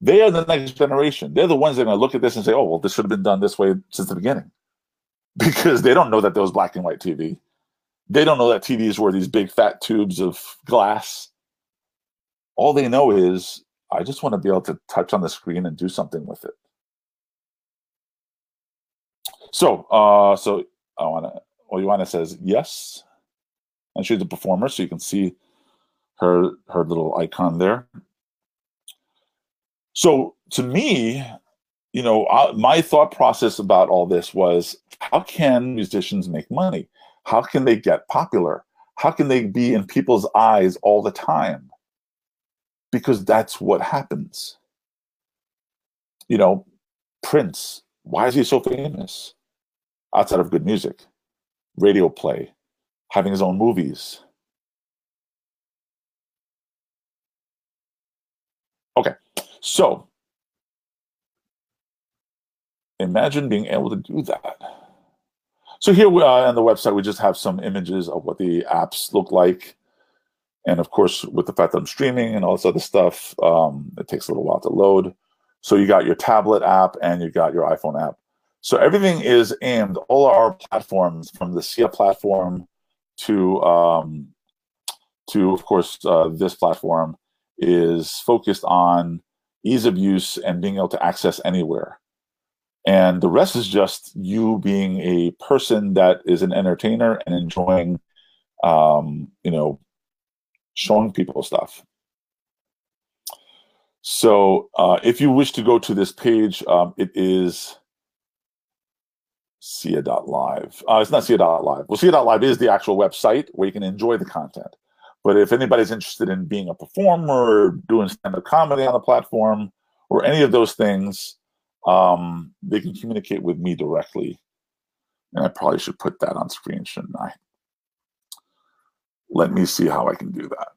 They are the next generation. They're the ones that are going to look at this and say, oh, well, this should have been done this way since the beginning. Because they don't know that there was black and white TV. They don't know that TVs were these big fat tubes of glass. All they know is, I just want to be able to touch on the screen and do something with it. So, uh, so I want to, Joanna says yes. And she's a performer, so you can see her her little icon there. So to me, you know, I, my thought process about all this was how can musicians make money? How can they get popular? How can they be in people's eyes all the time? Because that's what happens. You know, Prince, why is he so famous? Outside of good music, radio play, having his own movies. Okay, so imagine being able to do that. So here we are on the website, we just have some images of what the apps look like. And of course, with the fact that I'm streaming and all this other stuff, um, it takes a little while to load. So you got your tablet app and you got your iPhone app. So everything is aimed, all our platforms from the SIA platform to, um, to of course, uh, this platform is focused on ease of use and being able to access anywhere. And the rest is just you being a person that is an entertainer and enjoying, um, you know, showing people stuff. So uh, if you wish to go to this page, um, it is sia.live. Uh, it's not sia.live. Well, sia.live is the actual website where you can enjoy the content. But if anybody's interested in being a performer or doing stand-up comedy on the platform or any of those things, um, they can communicate with me directly. And I probably should put that on screen, shouldn't I? Let me see how I can do that.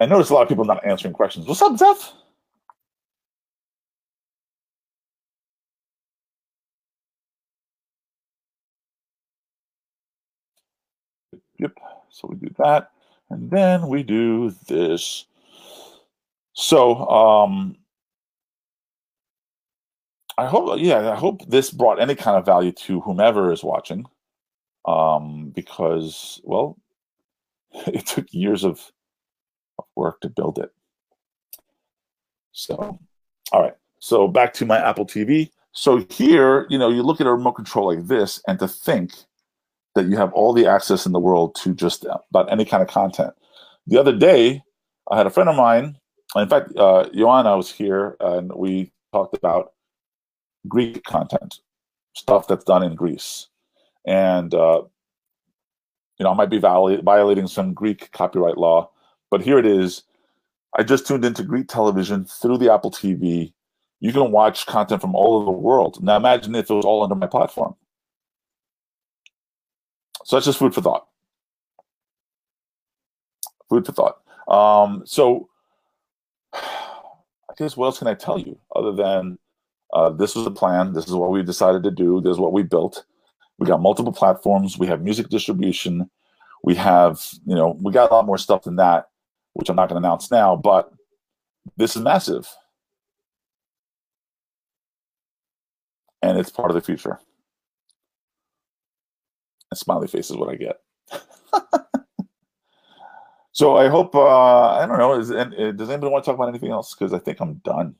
I notice a lot of people not answering questions. What's up, Zeph? Yep. So we do that. And then we do this. So um, I hope, yeah, I hope this brought any kind of value to whomever is watching, um, because well, it took years of, of work to build it. So, all right. So back to my Apple TV. So here, you know, you look at a remote control like this, and to think that you have all the access in the world to just about any kind of content. The other day, I had a friend of mine in fact, uh, Joanna was here and we talked about Greek content, stuff that's done in Greece, and uh, you know I might be violating some Greek copyright law, but here it is. I just tuned into Greek television through the Apple TV. You can watch content from all over the world. Now imagine if it was all under my platform. So that's just food for thought. Food for thought. Um, so I guess what else can I tell you other than uh, this was the plan. This is what we decided to do. This is what we built. We got multiple platforms. We have music distribution. We have, you know, we got a lot more stuff than that, which I'm not going to announce now, but this is massive. And it's part of the future. And smiley face is what I get. so I hope, uh, I don't know, is, uh, does anybody want to talk about anything else? Because I think I'm done.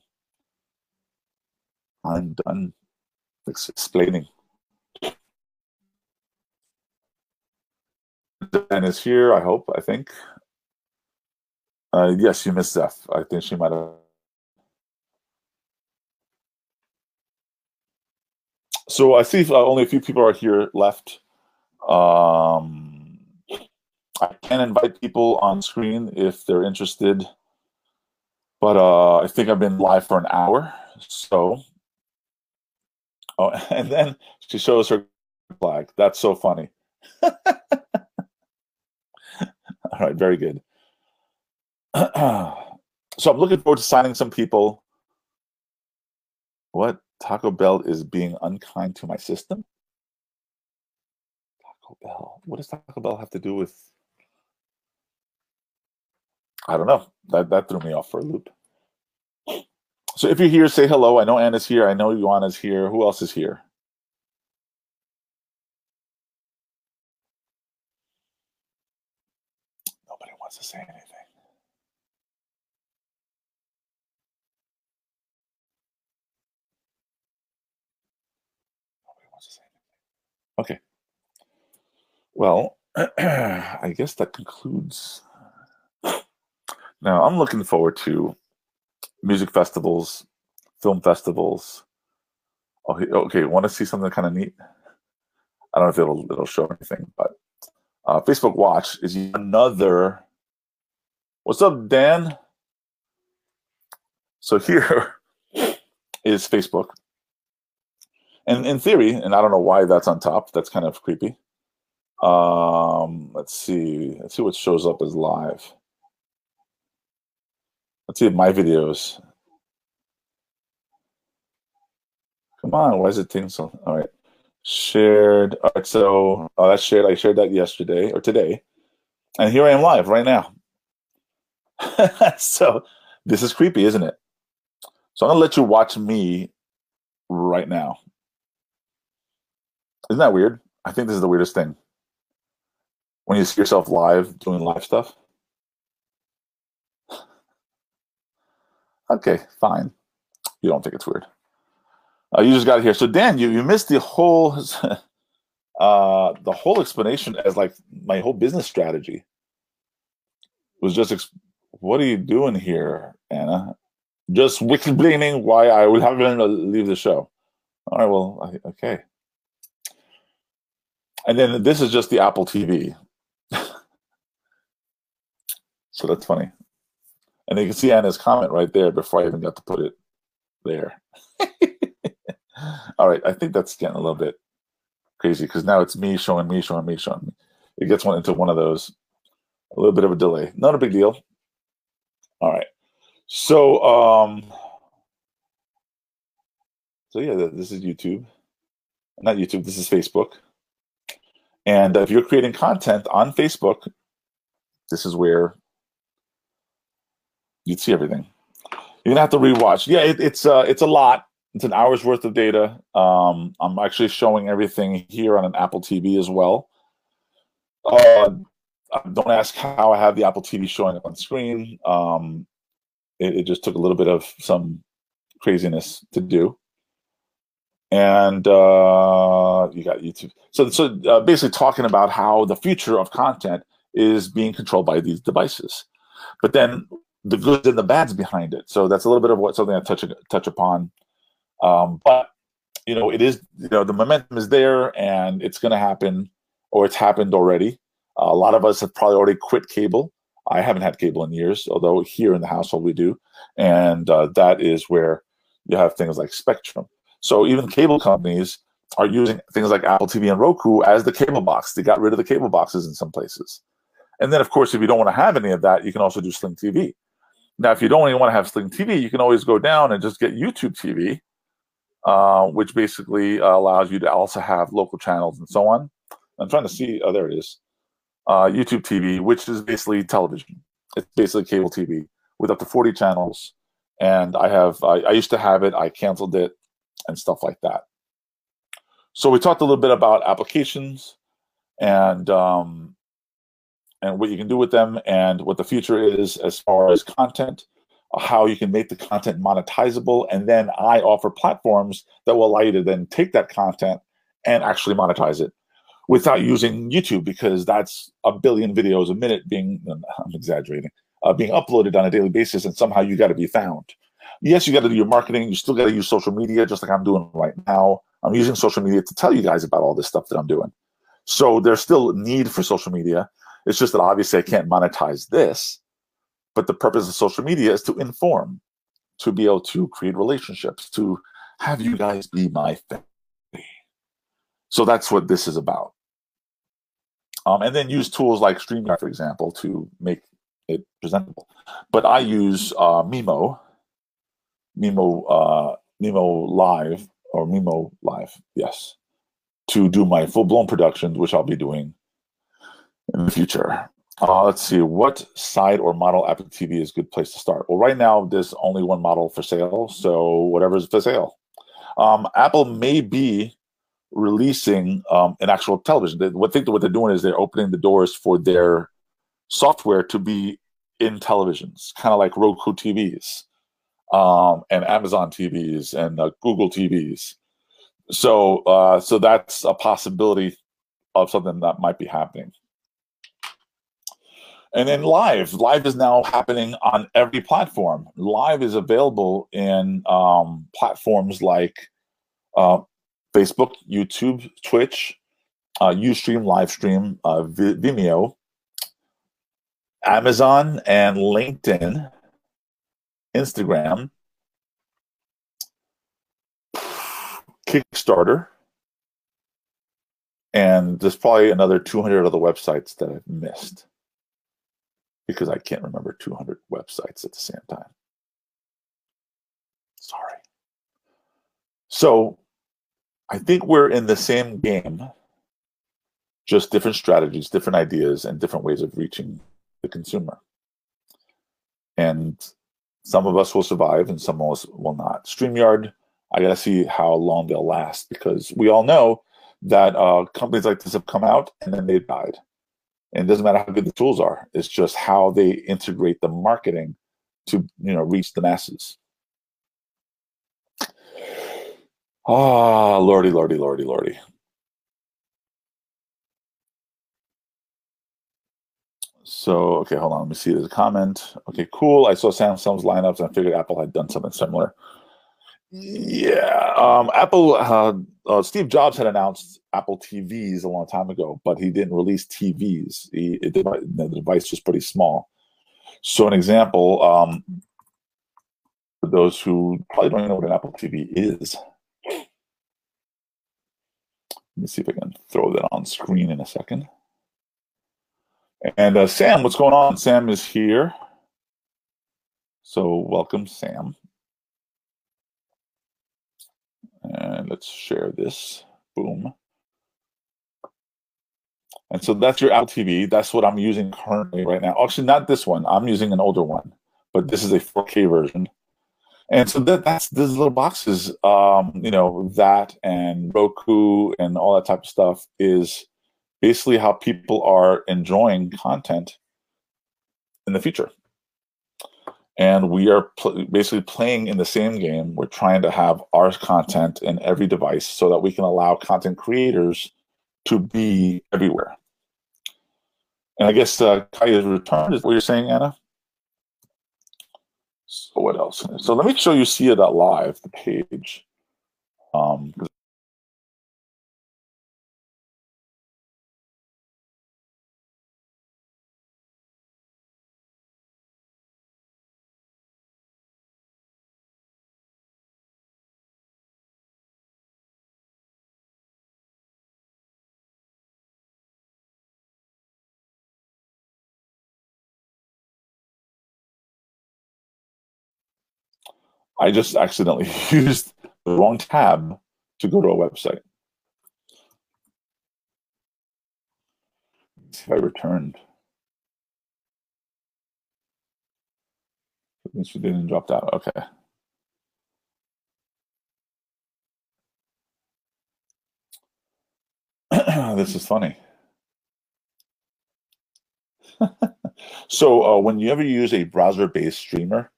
I'm done explaining. Dan is here, I hope, I think. Uh, yes, you missed Zeph. I think she might have. So I see uh, only a few people are here left. Um, I can invite people on screen if they're interested, but uh, I think I've been live for an hour. So Oh, and then she shows her flag. That's so funny. All right, very good. so I'm looking forward to signing some people. What? Taco Bell is being unkind to my system? Taco Bell. What does Taco Bell have to do with? I don't know. That that threw me off for a loop. So if you're here, say hello. I know Anna's here. I know Ioana's here. Who else is here? Nobody wants to say anything. Nobody wants to say anything. Okay. Well, I guess that concludes. Now I'm looking forward to music festivals, film festivals. Oh, okay, want to see something kind of neat? I don't know if it'll it'll show anything, but uh, Facebook Watch is another. What's up, Dan? So here is Facebook, and in theory, and I don't know why that's on top. That's kind of creepy. Um, let's see. Let's see what shows up as live. Let's see my videos. Come on, why is it taking so? All right, shared. All right, so oh, that's shared. I shared that yesterday or today, and here I am live right now. so this is creepy, isn't it? So I'm gonna let you watch me right now. Isn't that weird? I think this is the weirdest thing. When you see yourself live doing live stuff. Okay, fine. You don't think it's weird. Uh, you just got here. So Dan, you you missed the whole uh, the whole explanation as like my whole business strategy it was just ex- what are you doing here, Anna? Just explaining why I would have to leave the show. All right, well, I, okay. And then this is just the Apple TV. So that's funny. And you can see Anna's comment right there before I even got to put it there. All right, I think that's getting a little bit crazy because now it's me showing me, showing me, showing me. It gets one into one of those, a little bit of a delay. Not a big deal. All right. So, um, so yeah, this is YouTube. Not YouTube, this is Facebook. And if you're creating content on Facebook, this is where you'd see everything. You're gonna have to rewatch. Yeah, it, it's uh, it's a lot. It's an hour's worth of data. Um, I'm actually showing everything here on an Apple TV as well. Uh, don't ask how I have the Apple TV showing up on screen. Um, it, it, just took a little bit of some craziness to do. And uh, you got YouTube. So, so uh, basically, talking about how the future of content is being controlled by these devices. But then the goods and the bads behind it. So that's a little bit of what something I touch touch upon. Um, but you know, it is, you know, the momentum is there and it's going to happen or it's happened already. Uh, a lot of us have probably already quit cable. I haven't had cable in years, although here in the household we do. And uh, that is where you have things like Spectrum. So even cable companies are using things like Apple TV and Roku as the cable box. They got rid of the cable boxes in some places. And then, of course, if you don't want to have any of that, you can also do Sling TV. Now, if you don't even want to have Sling TV, you can always go down and just get YouTube TV, uh, which basically uh, allows you to also have local channels and so on. I'm trying to see. Oh, there it is. Uh, YouTube TV, which is basically television. It's basically cable TV with up to 40 channels. And I have, I, I used to have it. I canceled it and stuff like that. So we talked a little bit about applications and um, and what you can do with them and what the future is as far as content, how you can make the content monetizable, and then I offer platforms that will allow you to then take that content and actually monetize it without using YouTube because that's a billion videos a minute being I'm exaggerating uh, being uploaded on a daily basis, and somehow you got to be found. Yes, you got to do your marketing. You still got to use social media, just like I'm doing right now. I'm using social media to tell you guys about all this stuff that I'm doing. So there's still need for social media. It's just that obviously I can't monetize this. But the purpose of social media is to inform, to be able to create relationships, to have you guys be my family. So that's what this is about. Um, and then use tools like StreamYard, for example, to make it presentable. But I use uh, Mimo, Mimo, uh, Mimo Live or Mimo Live, yes, to do my full blown productions, which I'll be doing in the future. Uh, let's see, what side or model Apple TV is a good place to start? Well, right now there's only one model for sale, so whatever's for sale. Um, Apple may be releasing um, an actual television. They, what think what they're doing is they're opening the doors for their software to be in televisions, kind of like Roku TVs um, and Amazon TVs and uh, Google TVs. So, uh, so that's a possibility of something that might be happening. And then live, live is now happening on every platform. Live is available in um, platforms like uh, Facebook, YouTube, Twitch, uh, UStream, Livestream, uh, Vimeo, Amazon, and LinkedIn, Instagram, Kickstarter, and there's probably another 200 other websites that I've missed because I can't remember 200 websites at the same time. Sorry. So I think we're in the same game, just different strategies, different ideas, and different ways of reaching the consumer. And some of us will survive and some of us will not. StreamYard, I got to see how long they'll last because we all know that uh, companies like this have come out and then they died. And it doesn't matter how good the tools are. It's just how they integrate the marketing to you know reach the masses. Ah, lordy, lordy, lordy, lordy. So, okay, hold on. Let me see. There's a comment. Okay, cool. I saw Samsung's lineups and I figured Apple had done something similar. Yeah, um, Apple. Uh, uh, Steve Jobs had announced Apple TVs a long time ago, but he didn't release TVs. He, it, the device was pretty small. So, an example um, for those who probably don't know what an Apple TV is. Let me see if I can throw that on screen in a second. And uh, Sam, what's going on? Sam is here. So, welcome, Sam. And let's share this. Boom. And so that's your Apple TV. That's what I'm using currently right now. Actually, not this one. I'm using an older one, but this is a 4K version. And so that, that's these little boxes, um, you know, that and Roku and all that type of stuff is basically how people are enjoying content in the future and we are pl- basically playing in the same game. We're trying to have our content in every device so that we can allow content creators to be everywhere. And I guess uh, Kaya's return is what you're saying, Anna. So what else? So let me show you Sia.live, the page. Um, I just accidentally used the wrong tab to go to a website. Let's see if I returned. This didn't drop out. Okay. this is funny. so uh, when you ever use a browser-based streamer,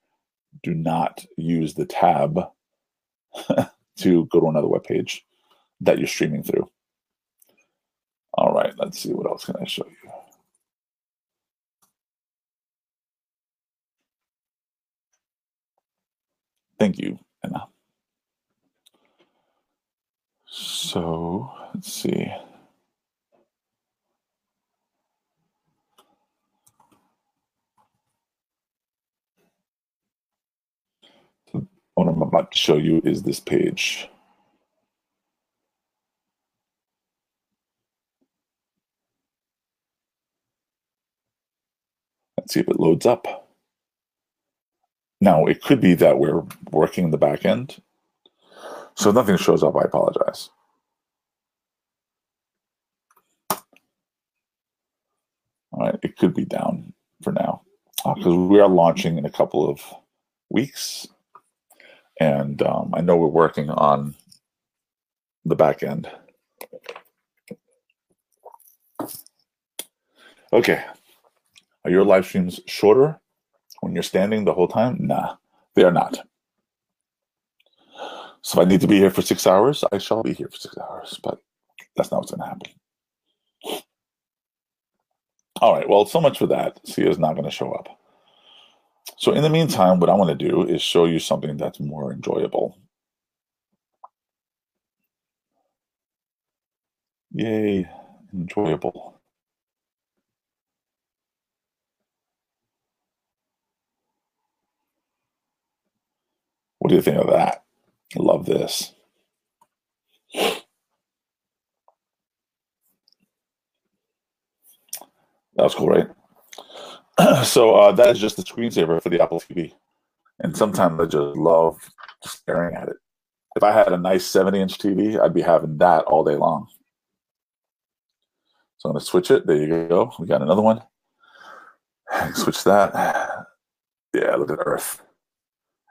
do not use the tab to go to another web page that you're streaming through. All right, let's see what else can I show you. Thank you, Anna. So let's see. What I'm about to show you is this page. Let's see if it loads up. Now, it could be that we're working in the back end. So nothing shows up, I apologize. All right, it could be down for now because uh, we are launching in a couple of weeks and um, I know we're working on the back end. Okay. Are your live streams shorter when you're standing the whole time? Nah, they are not. So if I need to be here for six hours, I shall be here for six hours, but that's not what's going to happen. All right, well, so much for that. Sia is not going to show up. So in the meantime, what I want to do is show you something that's more enjoyable. Yay, enjoyable. What do you think of that? I love this. That was cool, right? so uh, that is just the screensaver for the Apple TV. And sometimes I just love staring at it. If I had a nice 70 inch TV, I'd be having that all day long. So I'm going to switch it. There you go. We got another one. Switch that. Yeah, look at Earth.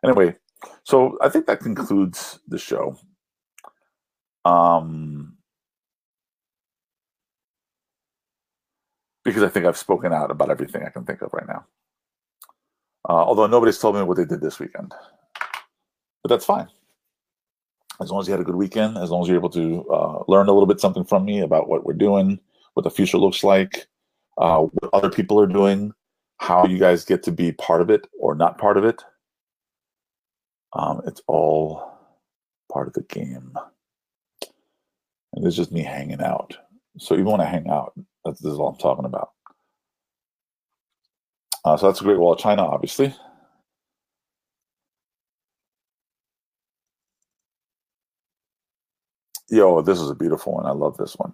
Anyway, so I think that concludes the show. Um, because I think I've spoken out about everything I can think of right now. Uh, although nobody's told me what they did this weekend, but that's fine. As long as you had a good weekend, as long as you're able to uh, learn a little bit something from me about what we're doing, what the future looks like, uh, what other people are doing, how you guys get to be part of it or not part of it. Um, it's all part of the game. And it's just me hanging out. So even when I hang out, that's, this is all I'm talking about. Uh, so that's the Great Wall of China, obviously. Yo, this is a beautiful one. I love this one.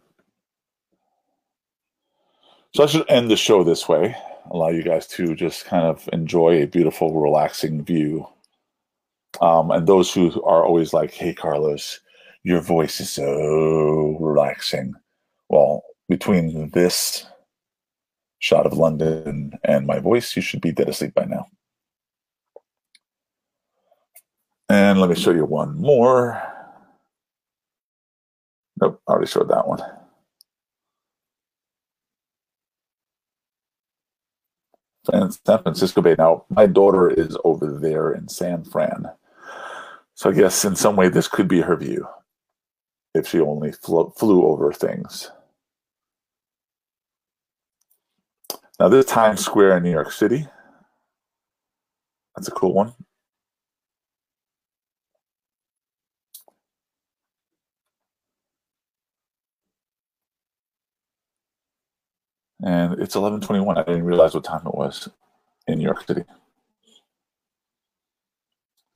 So I should end the show this way, allow you guys to just kind of enjoy a beautiful, relaxing view. Um, and those who are always like, hey, Carlos, your voice is so relaxing. Well, between this shot of London and my voice, you should be dead asleep by now. And let me show you one more. Nope, I already showed that one. San Francisco Bay. Now, my daughter is over there in San Fran. So I guess in some way this could be her view if she only flew, flew over things. Now, this Times Square in New York City. That's a cool one. And it's 11:21. I didn't realize what time it was in New York City.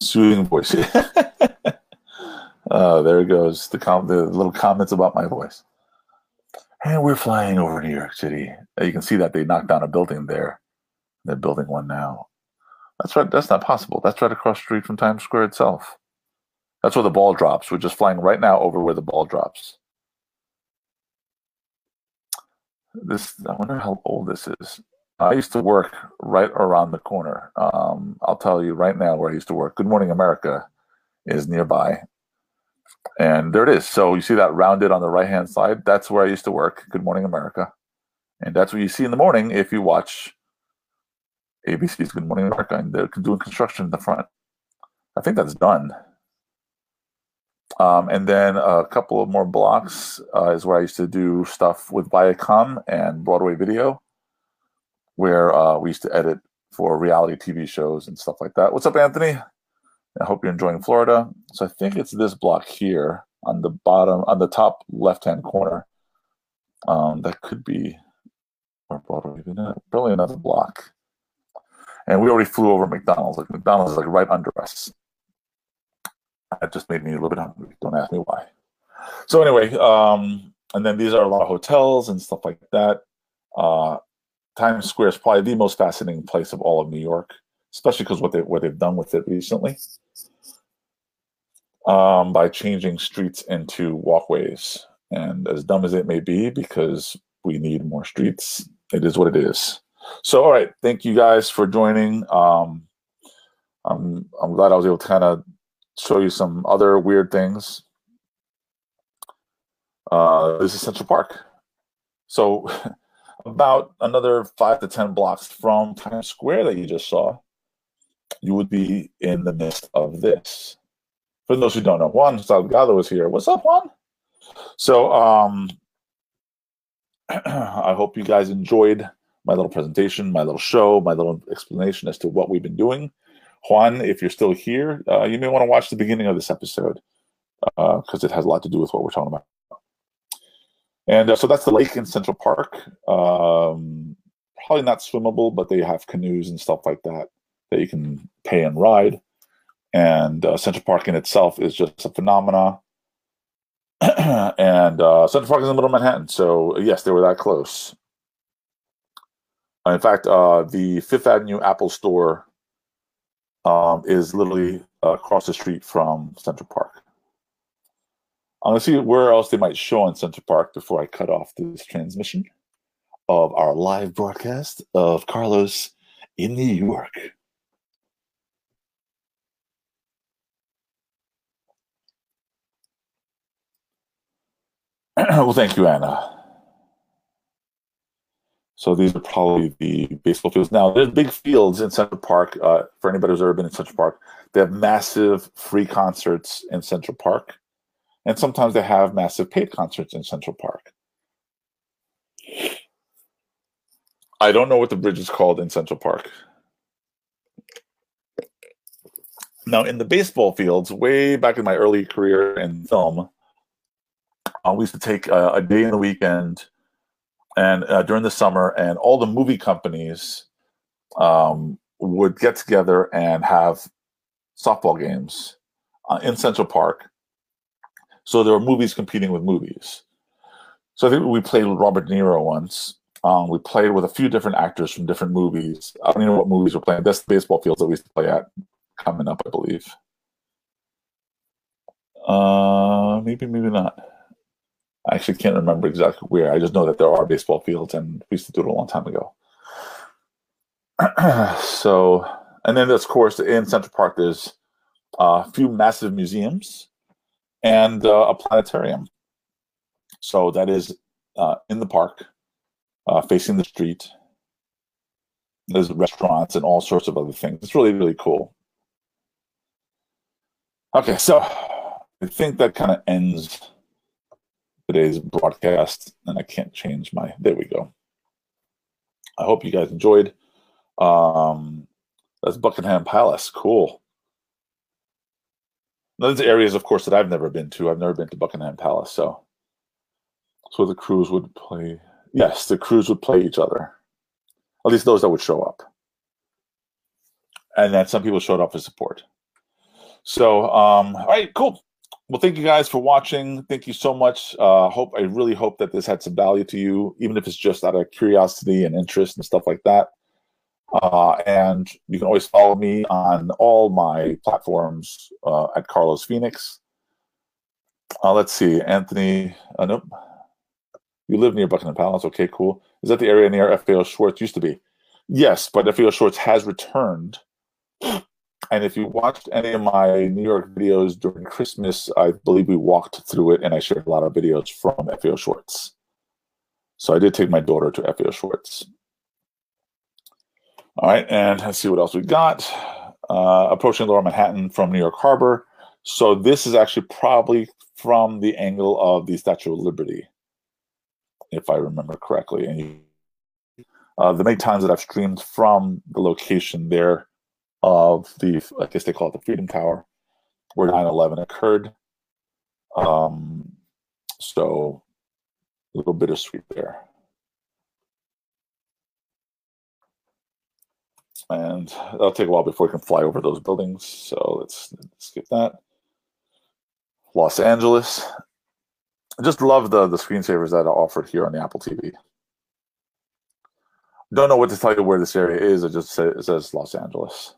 Soothing voice. oh, there goes. The com- the little comments about my voice. And we're flying over New York City. You can see that they knocked down a building there. They're building one now. That's right. That's not possible. That's right across the street from Times Square itself. That's where the ball drops. We're just flying right now over where the ball drops. This I wonder how old this is. I used to work right around the corner. Um, I'll tell you right now where I used to work. Good Morning America is nearby. And there it is. So you see that rounded on the right hand side? That's where I used to work. Good Morning America. And that's what you see in the morning if you watch ABC's Good Morning America. And they're doing construction in the front. I think that's done. Um, and then a couple of more blocks uh, is where I used to do stuff with Viacom and Broadway Video, where uh, we used to edit for reality TV shows and stuff like that. What's up, Anthony? I hope you're enjoying Florida. So I think it's this block here on the bottom, on the top left-hand corner. Um, that could be Video, probably another block. And we already flew over McDonald's. Like McDonald's is like right under us. That just made me a little bit hungry. Don't ask me why. So anyway, um, and then these are a lot of hotels and stuff like that. Uh, Times Square is probably the most fascinating place of all of New York, especially because what they what they've done with it recently um, by changing streets into walkways. And as dumb as it may be, because we need more streets, it is what it is. So, all right, thank you guys for joining. Um, I'm I'm glad I was able to kind of show you some other weird things. Uh, this is Central Park. So, about another five to 10 blocks from Times Square that you just saw, you would be in the midst of this. For those who don't know, Juan Salgado is here. What's up, Juan? So, um, I hope you guys enjoyed my little presentation, my little show, my little explanation as to what we've been doing. Juan, if you're still here, uh, you may want to watch the beginning of this episode because uh, it has a lot to do with what we're talking about. And uh, so that's the lake in Central Park. Um, probably not swimmable, but they have canoes and stuff like that that you can pay and ride. And uh, Central Park in itself is just a phenomena. and uh, Central Park is in the middle of Manhattan, so yes, they were that close. In fact, uh, the Fifth Avenue Apple Store um, is literally uh, across the street from Central Park. I'm gonna see where else they might show in Central Park before I cut off this transmission of our live broadcast of Carlos in New York. well, thank you, Anna. So these are probably the baseball fields. Now, there's big fields in Central Park. Uh, for anybody who's ever been in Central Park, they have massive free concerts in Central Park, and sometimes they have massive paid concerts in Central Park. I don't know what the bridge is called in Central Park. Now, in the baseball fields, way back in my early career in film, uh, we used to take uh, a day in the weekend and uh, during the summer, and all the movie companies um, would get together and have softball games uh, in Central Park. So there were movies competing with movies. So I think we played with Robert De Niro once. Um, we played with a few different actors from different movies. I don't even know what movies we're playing. That's the baseball fields that we used to play at coming up, I believe. Uh, maybe, maybe not. I actually can't remember exactly where. I just know that there are baseball fields, and we used to do it a long time ago. so, and then of course in Central Park, there's a few massive museums and uh, a planetarium. So that is uh, in the park, uh, facing the street. There's restaurants and all sorts of other things. It's really really cool. Okay, so I think that kind of ends today's broadcast, and I can't change my. There we go. I hope you guys enjoyed. Um, that's Buckingham Palace. Cool. Those areas, of course, that I've never been to. I've never been to Buckingham Palace, so so the crews would play. Yes, the crews would play each other. At least those that would show up, and then some people showed up for support. So, um, all right, cool well, thank you guys for watching. Thank you so much. Uh, hope I really hope that this had some value to you, even if it's just out of curiosity and interest and stuff like that. Uh, and you can always follow me on all my platforms uh, at Carlos Phoenix. Uh, let's see, Anthony. Uh, nope. You live near Buckingham Palace. Okay, cool. Is that the area near FAO Schwarz used to be? Yes, but FAO Schwarz has returned. And if you watched any of my New York videos during Christmas, I believe we walked through it and I shared a lot of videos from FAO Schwarz. So I did take my daughter to FAO Schwarz. All right, and let's see what else we got. Uh, approaching Lower Manhattan from New York Harbor. So this is actually probably from the angle of the Statue of Liberty, if I remember correctly. And uh, the many times that I've streamed from the location there of the, I guess they call it the Freedom Tower, where 9 11 occurred. Um, so a little bittersweet there. And that'll take a while before we can fly over those buildings. So let's skip that. Los Angeles. I just love the, the screensavers that are offered here on the Apple TV. Don't know what to tell you where this area is. It just says, it says Los Angeles.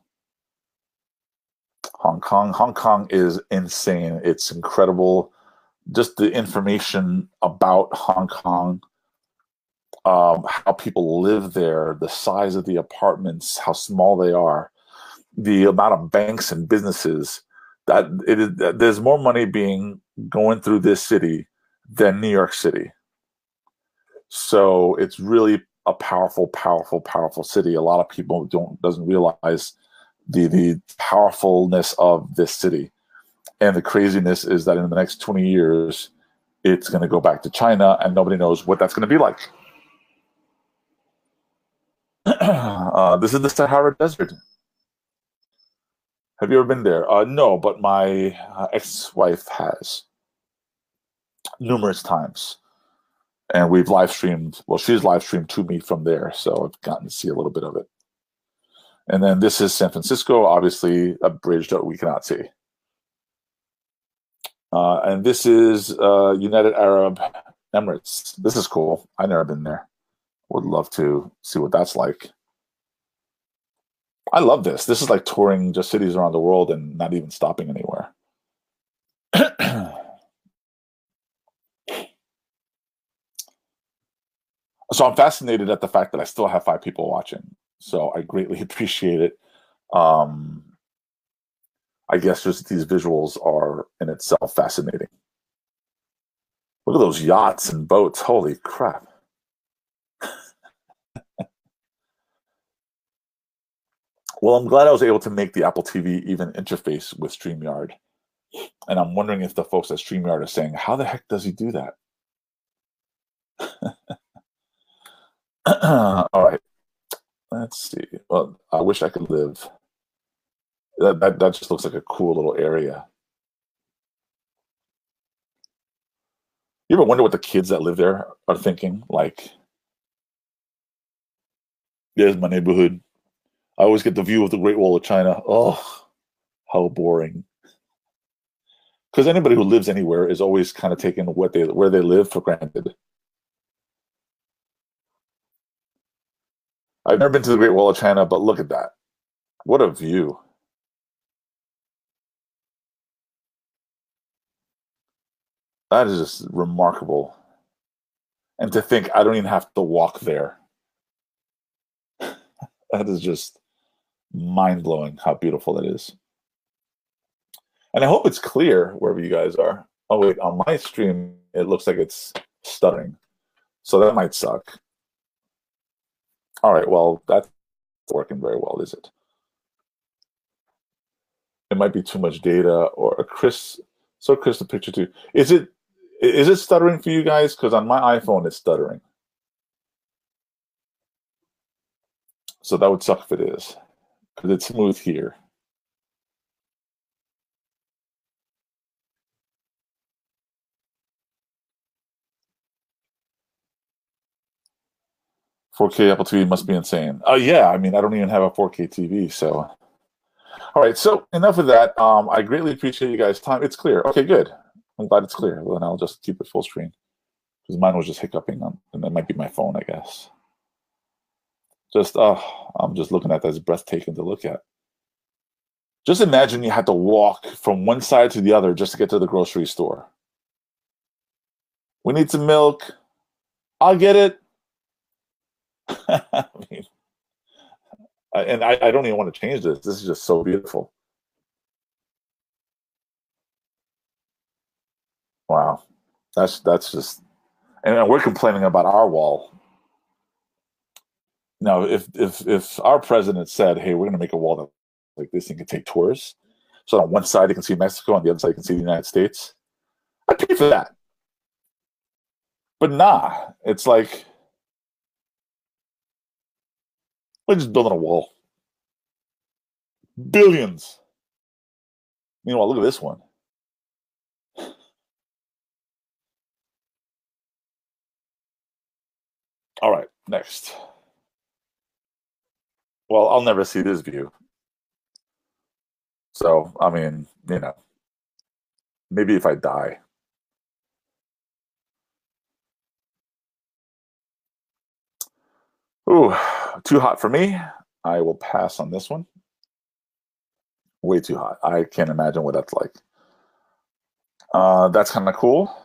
Hong Kong. Hong Kong is insane. It's incredible. Just the information about Hong Kong, um, how people live there, the size of the apartments, how small they are, the amount of banks and businesses that it is. There's more money being going through this city than New York City. So it's really a powerful, powerful, powerful city. A lot of people don't doesn't realize the the powerfulness of this city. And the craziness is that in the next 20 years, it's going to go back to China, and nobody knows what that's going to be like. uh, this is the Sahara Desert. Have you ever been there? Uh, no, but my uh, ex-wife has numerous times, and we've live streamed. Well, she's live streamed to me from there, so I've gotten to see a little bit of it. And then this is San Francisco, obviously a bridge that we cannot see. Uh, and this is uh, United Arab Emirates. This is cool. I've never been there. Would love to see what that's like. I love this. This is like touring just cities around the world and not even stopping anywhere. so I'm fascinated at the fact that I still have five people watching. So I greatly appreciate it. Um, I guess just these visuals are in itself fascinating. Look at those yachts and boats. Holy crap. well, I'm glad I was able to make the Apple TV even interface with StreamYard. And I'm wondering if the folks at StreamYard are saying, how the heck does he do that? All right. Let's see. Well, I wish I could live. That, that, that just looks like a cool little area. You ever wonder what the kids that live there are thinking? Like, there's my neighborhood. I always get the view of the Great Wall of China. Oh, how boring. Because anybody who lives anywhere is always kind of taking what they where they live for granted. I've never been to the Great Wall of China, but look at that. What a view. That is just remarkable. And to think I don't even have to walk there. that is just mind blowing how beautiful it is. And I hope it's clear wherever you guys are. Oh, wait, on my stream, it looks like it's stuttering. So that might suck. All right, well, that's working very well, is it? It might be too much data or a Chris. so Chris, the picture too. Is it is it stuttering for you guys? Because on my iPhone, it's stuttering. So that would suck if it is, because it's smooth here. 4K Apple TV must be insane. Oh uh, yeah, I mean I don't even have a 4K TV, so. All right, so enough of that. Um, I greatly appreciate you guys' time. It's clear. Okay, good. I'm glad it's clear. Then I'll just keep it full screen because mine was just hiccuping on, and that might be my phone, I guess. Just, oh, I'm just looking at that. It's breathtaking to look at. Just imagine you had to walk from one side to the other just to get to the grocery store. We need some milk. I'll get it. I mean, and I, I don't even want to change this. This is just so beautiful. Wow, that's that's just, and we're complaining about our wall. Now, if if if our president said, "Hey, we're going to make a wall that like this thing can take tours," so on one side you can see Mexico, on the other side you can see the United States, I'd pay for that. But nah, it's like we're just building a wall. Billions. Meanwhile, look at this one. All right, next. Well, I'll never see this view. So, I mean, you know, maybe if I die. Ooh, too hot for me. I will pass on this one. Way too hot. I can't imagine what that's like. Uh, that's kind of cool.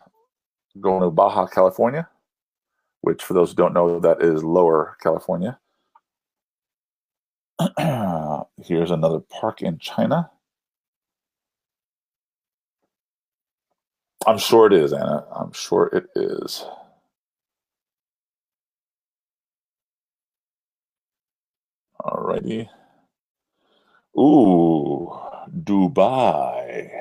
Going to Baja, California, which for those who don't know, that is lower California. Here's another park in China. I'm sure it is, Anna. I'm sure it is. Alrighty. Ooh, Dubai.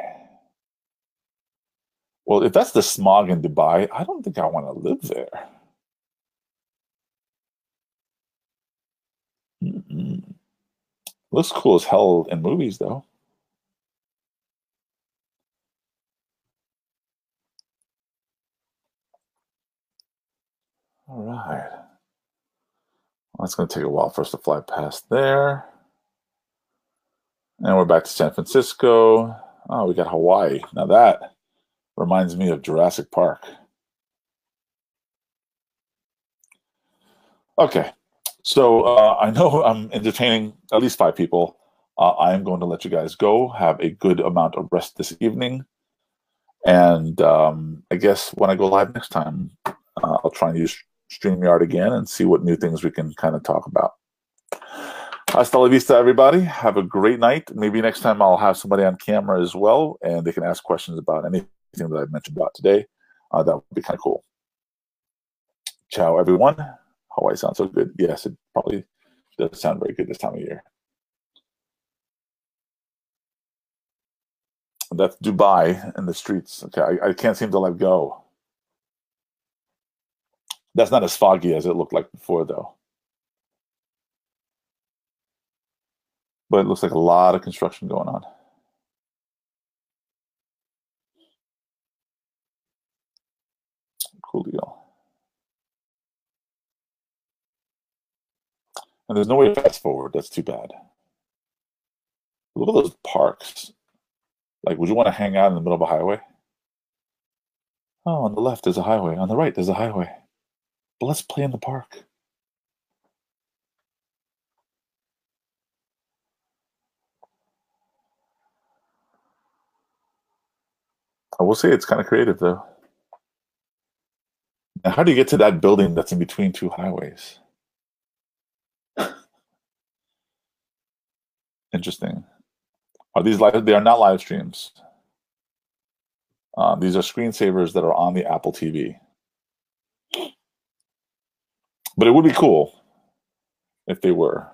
Well, if that's the smog in Dubai, I don't think I want to live there. Mm-mm. Looks cool as hell in movies, though. All right. It's going to take a while for us to fly past there. And we're back to San Francisco. Oh, we got Hawaii. Now that reminds me of Jurassic Park. Okay. So uh, I know I'm entertaining at least five people. Uh, I am going to let you guys go. Have a good amount of rest this evening. And um, I guess when I go live next time, uh, I'll try and use StreamYard again and see what new things we can kind of talk about. Hasta la vista, everybody. Have a great night. Maybe next time I'll have somebody on camera as well, and they can ask questions about anything that I've mentioned about today. Uh, that would be kind of cool. Ciao, everyone. Hawaii sounds so good. Yes, it probably does sound very good this time of year. That's Dubai in the streets. Okay, I, I can't seem to let go. That's not as foggy as it looked like before, though. But it looks like a lot of construction going on. Cool deal. And there's no way to fast forward. That's too bad. Look at those parks. Like, would you want to hang out in the middle of a highway? Oh, on the left there's a highway. On the right there's a highway. But let's play in the park. I will say it's kind of creative, though. Now, how do you get to that building that's in between two highways? Interesting. Are these live? They are not live streams. Uh, these are screensavers that are on the Apple TV. But it would be cool if they were.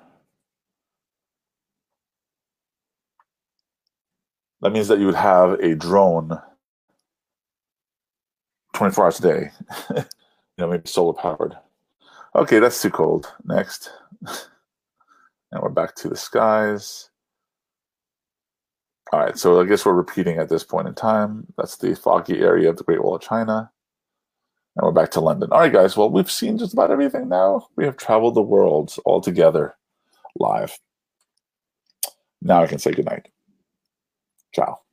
That means that you would have a drone 24 hours a day. you know, maybe solar powered. Okay, that's too cold. Next. and we're back to the skies. All right, so I guess we're repeating at this point in time. That's the foggy area of the Great Wall of China. And we're back to London. All right, guys. Well, we've seen just about everything now. We have traveled the world all together live. Now I can say goodnight. Ciao.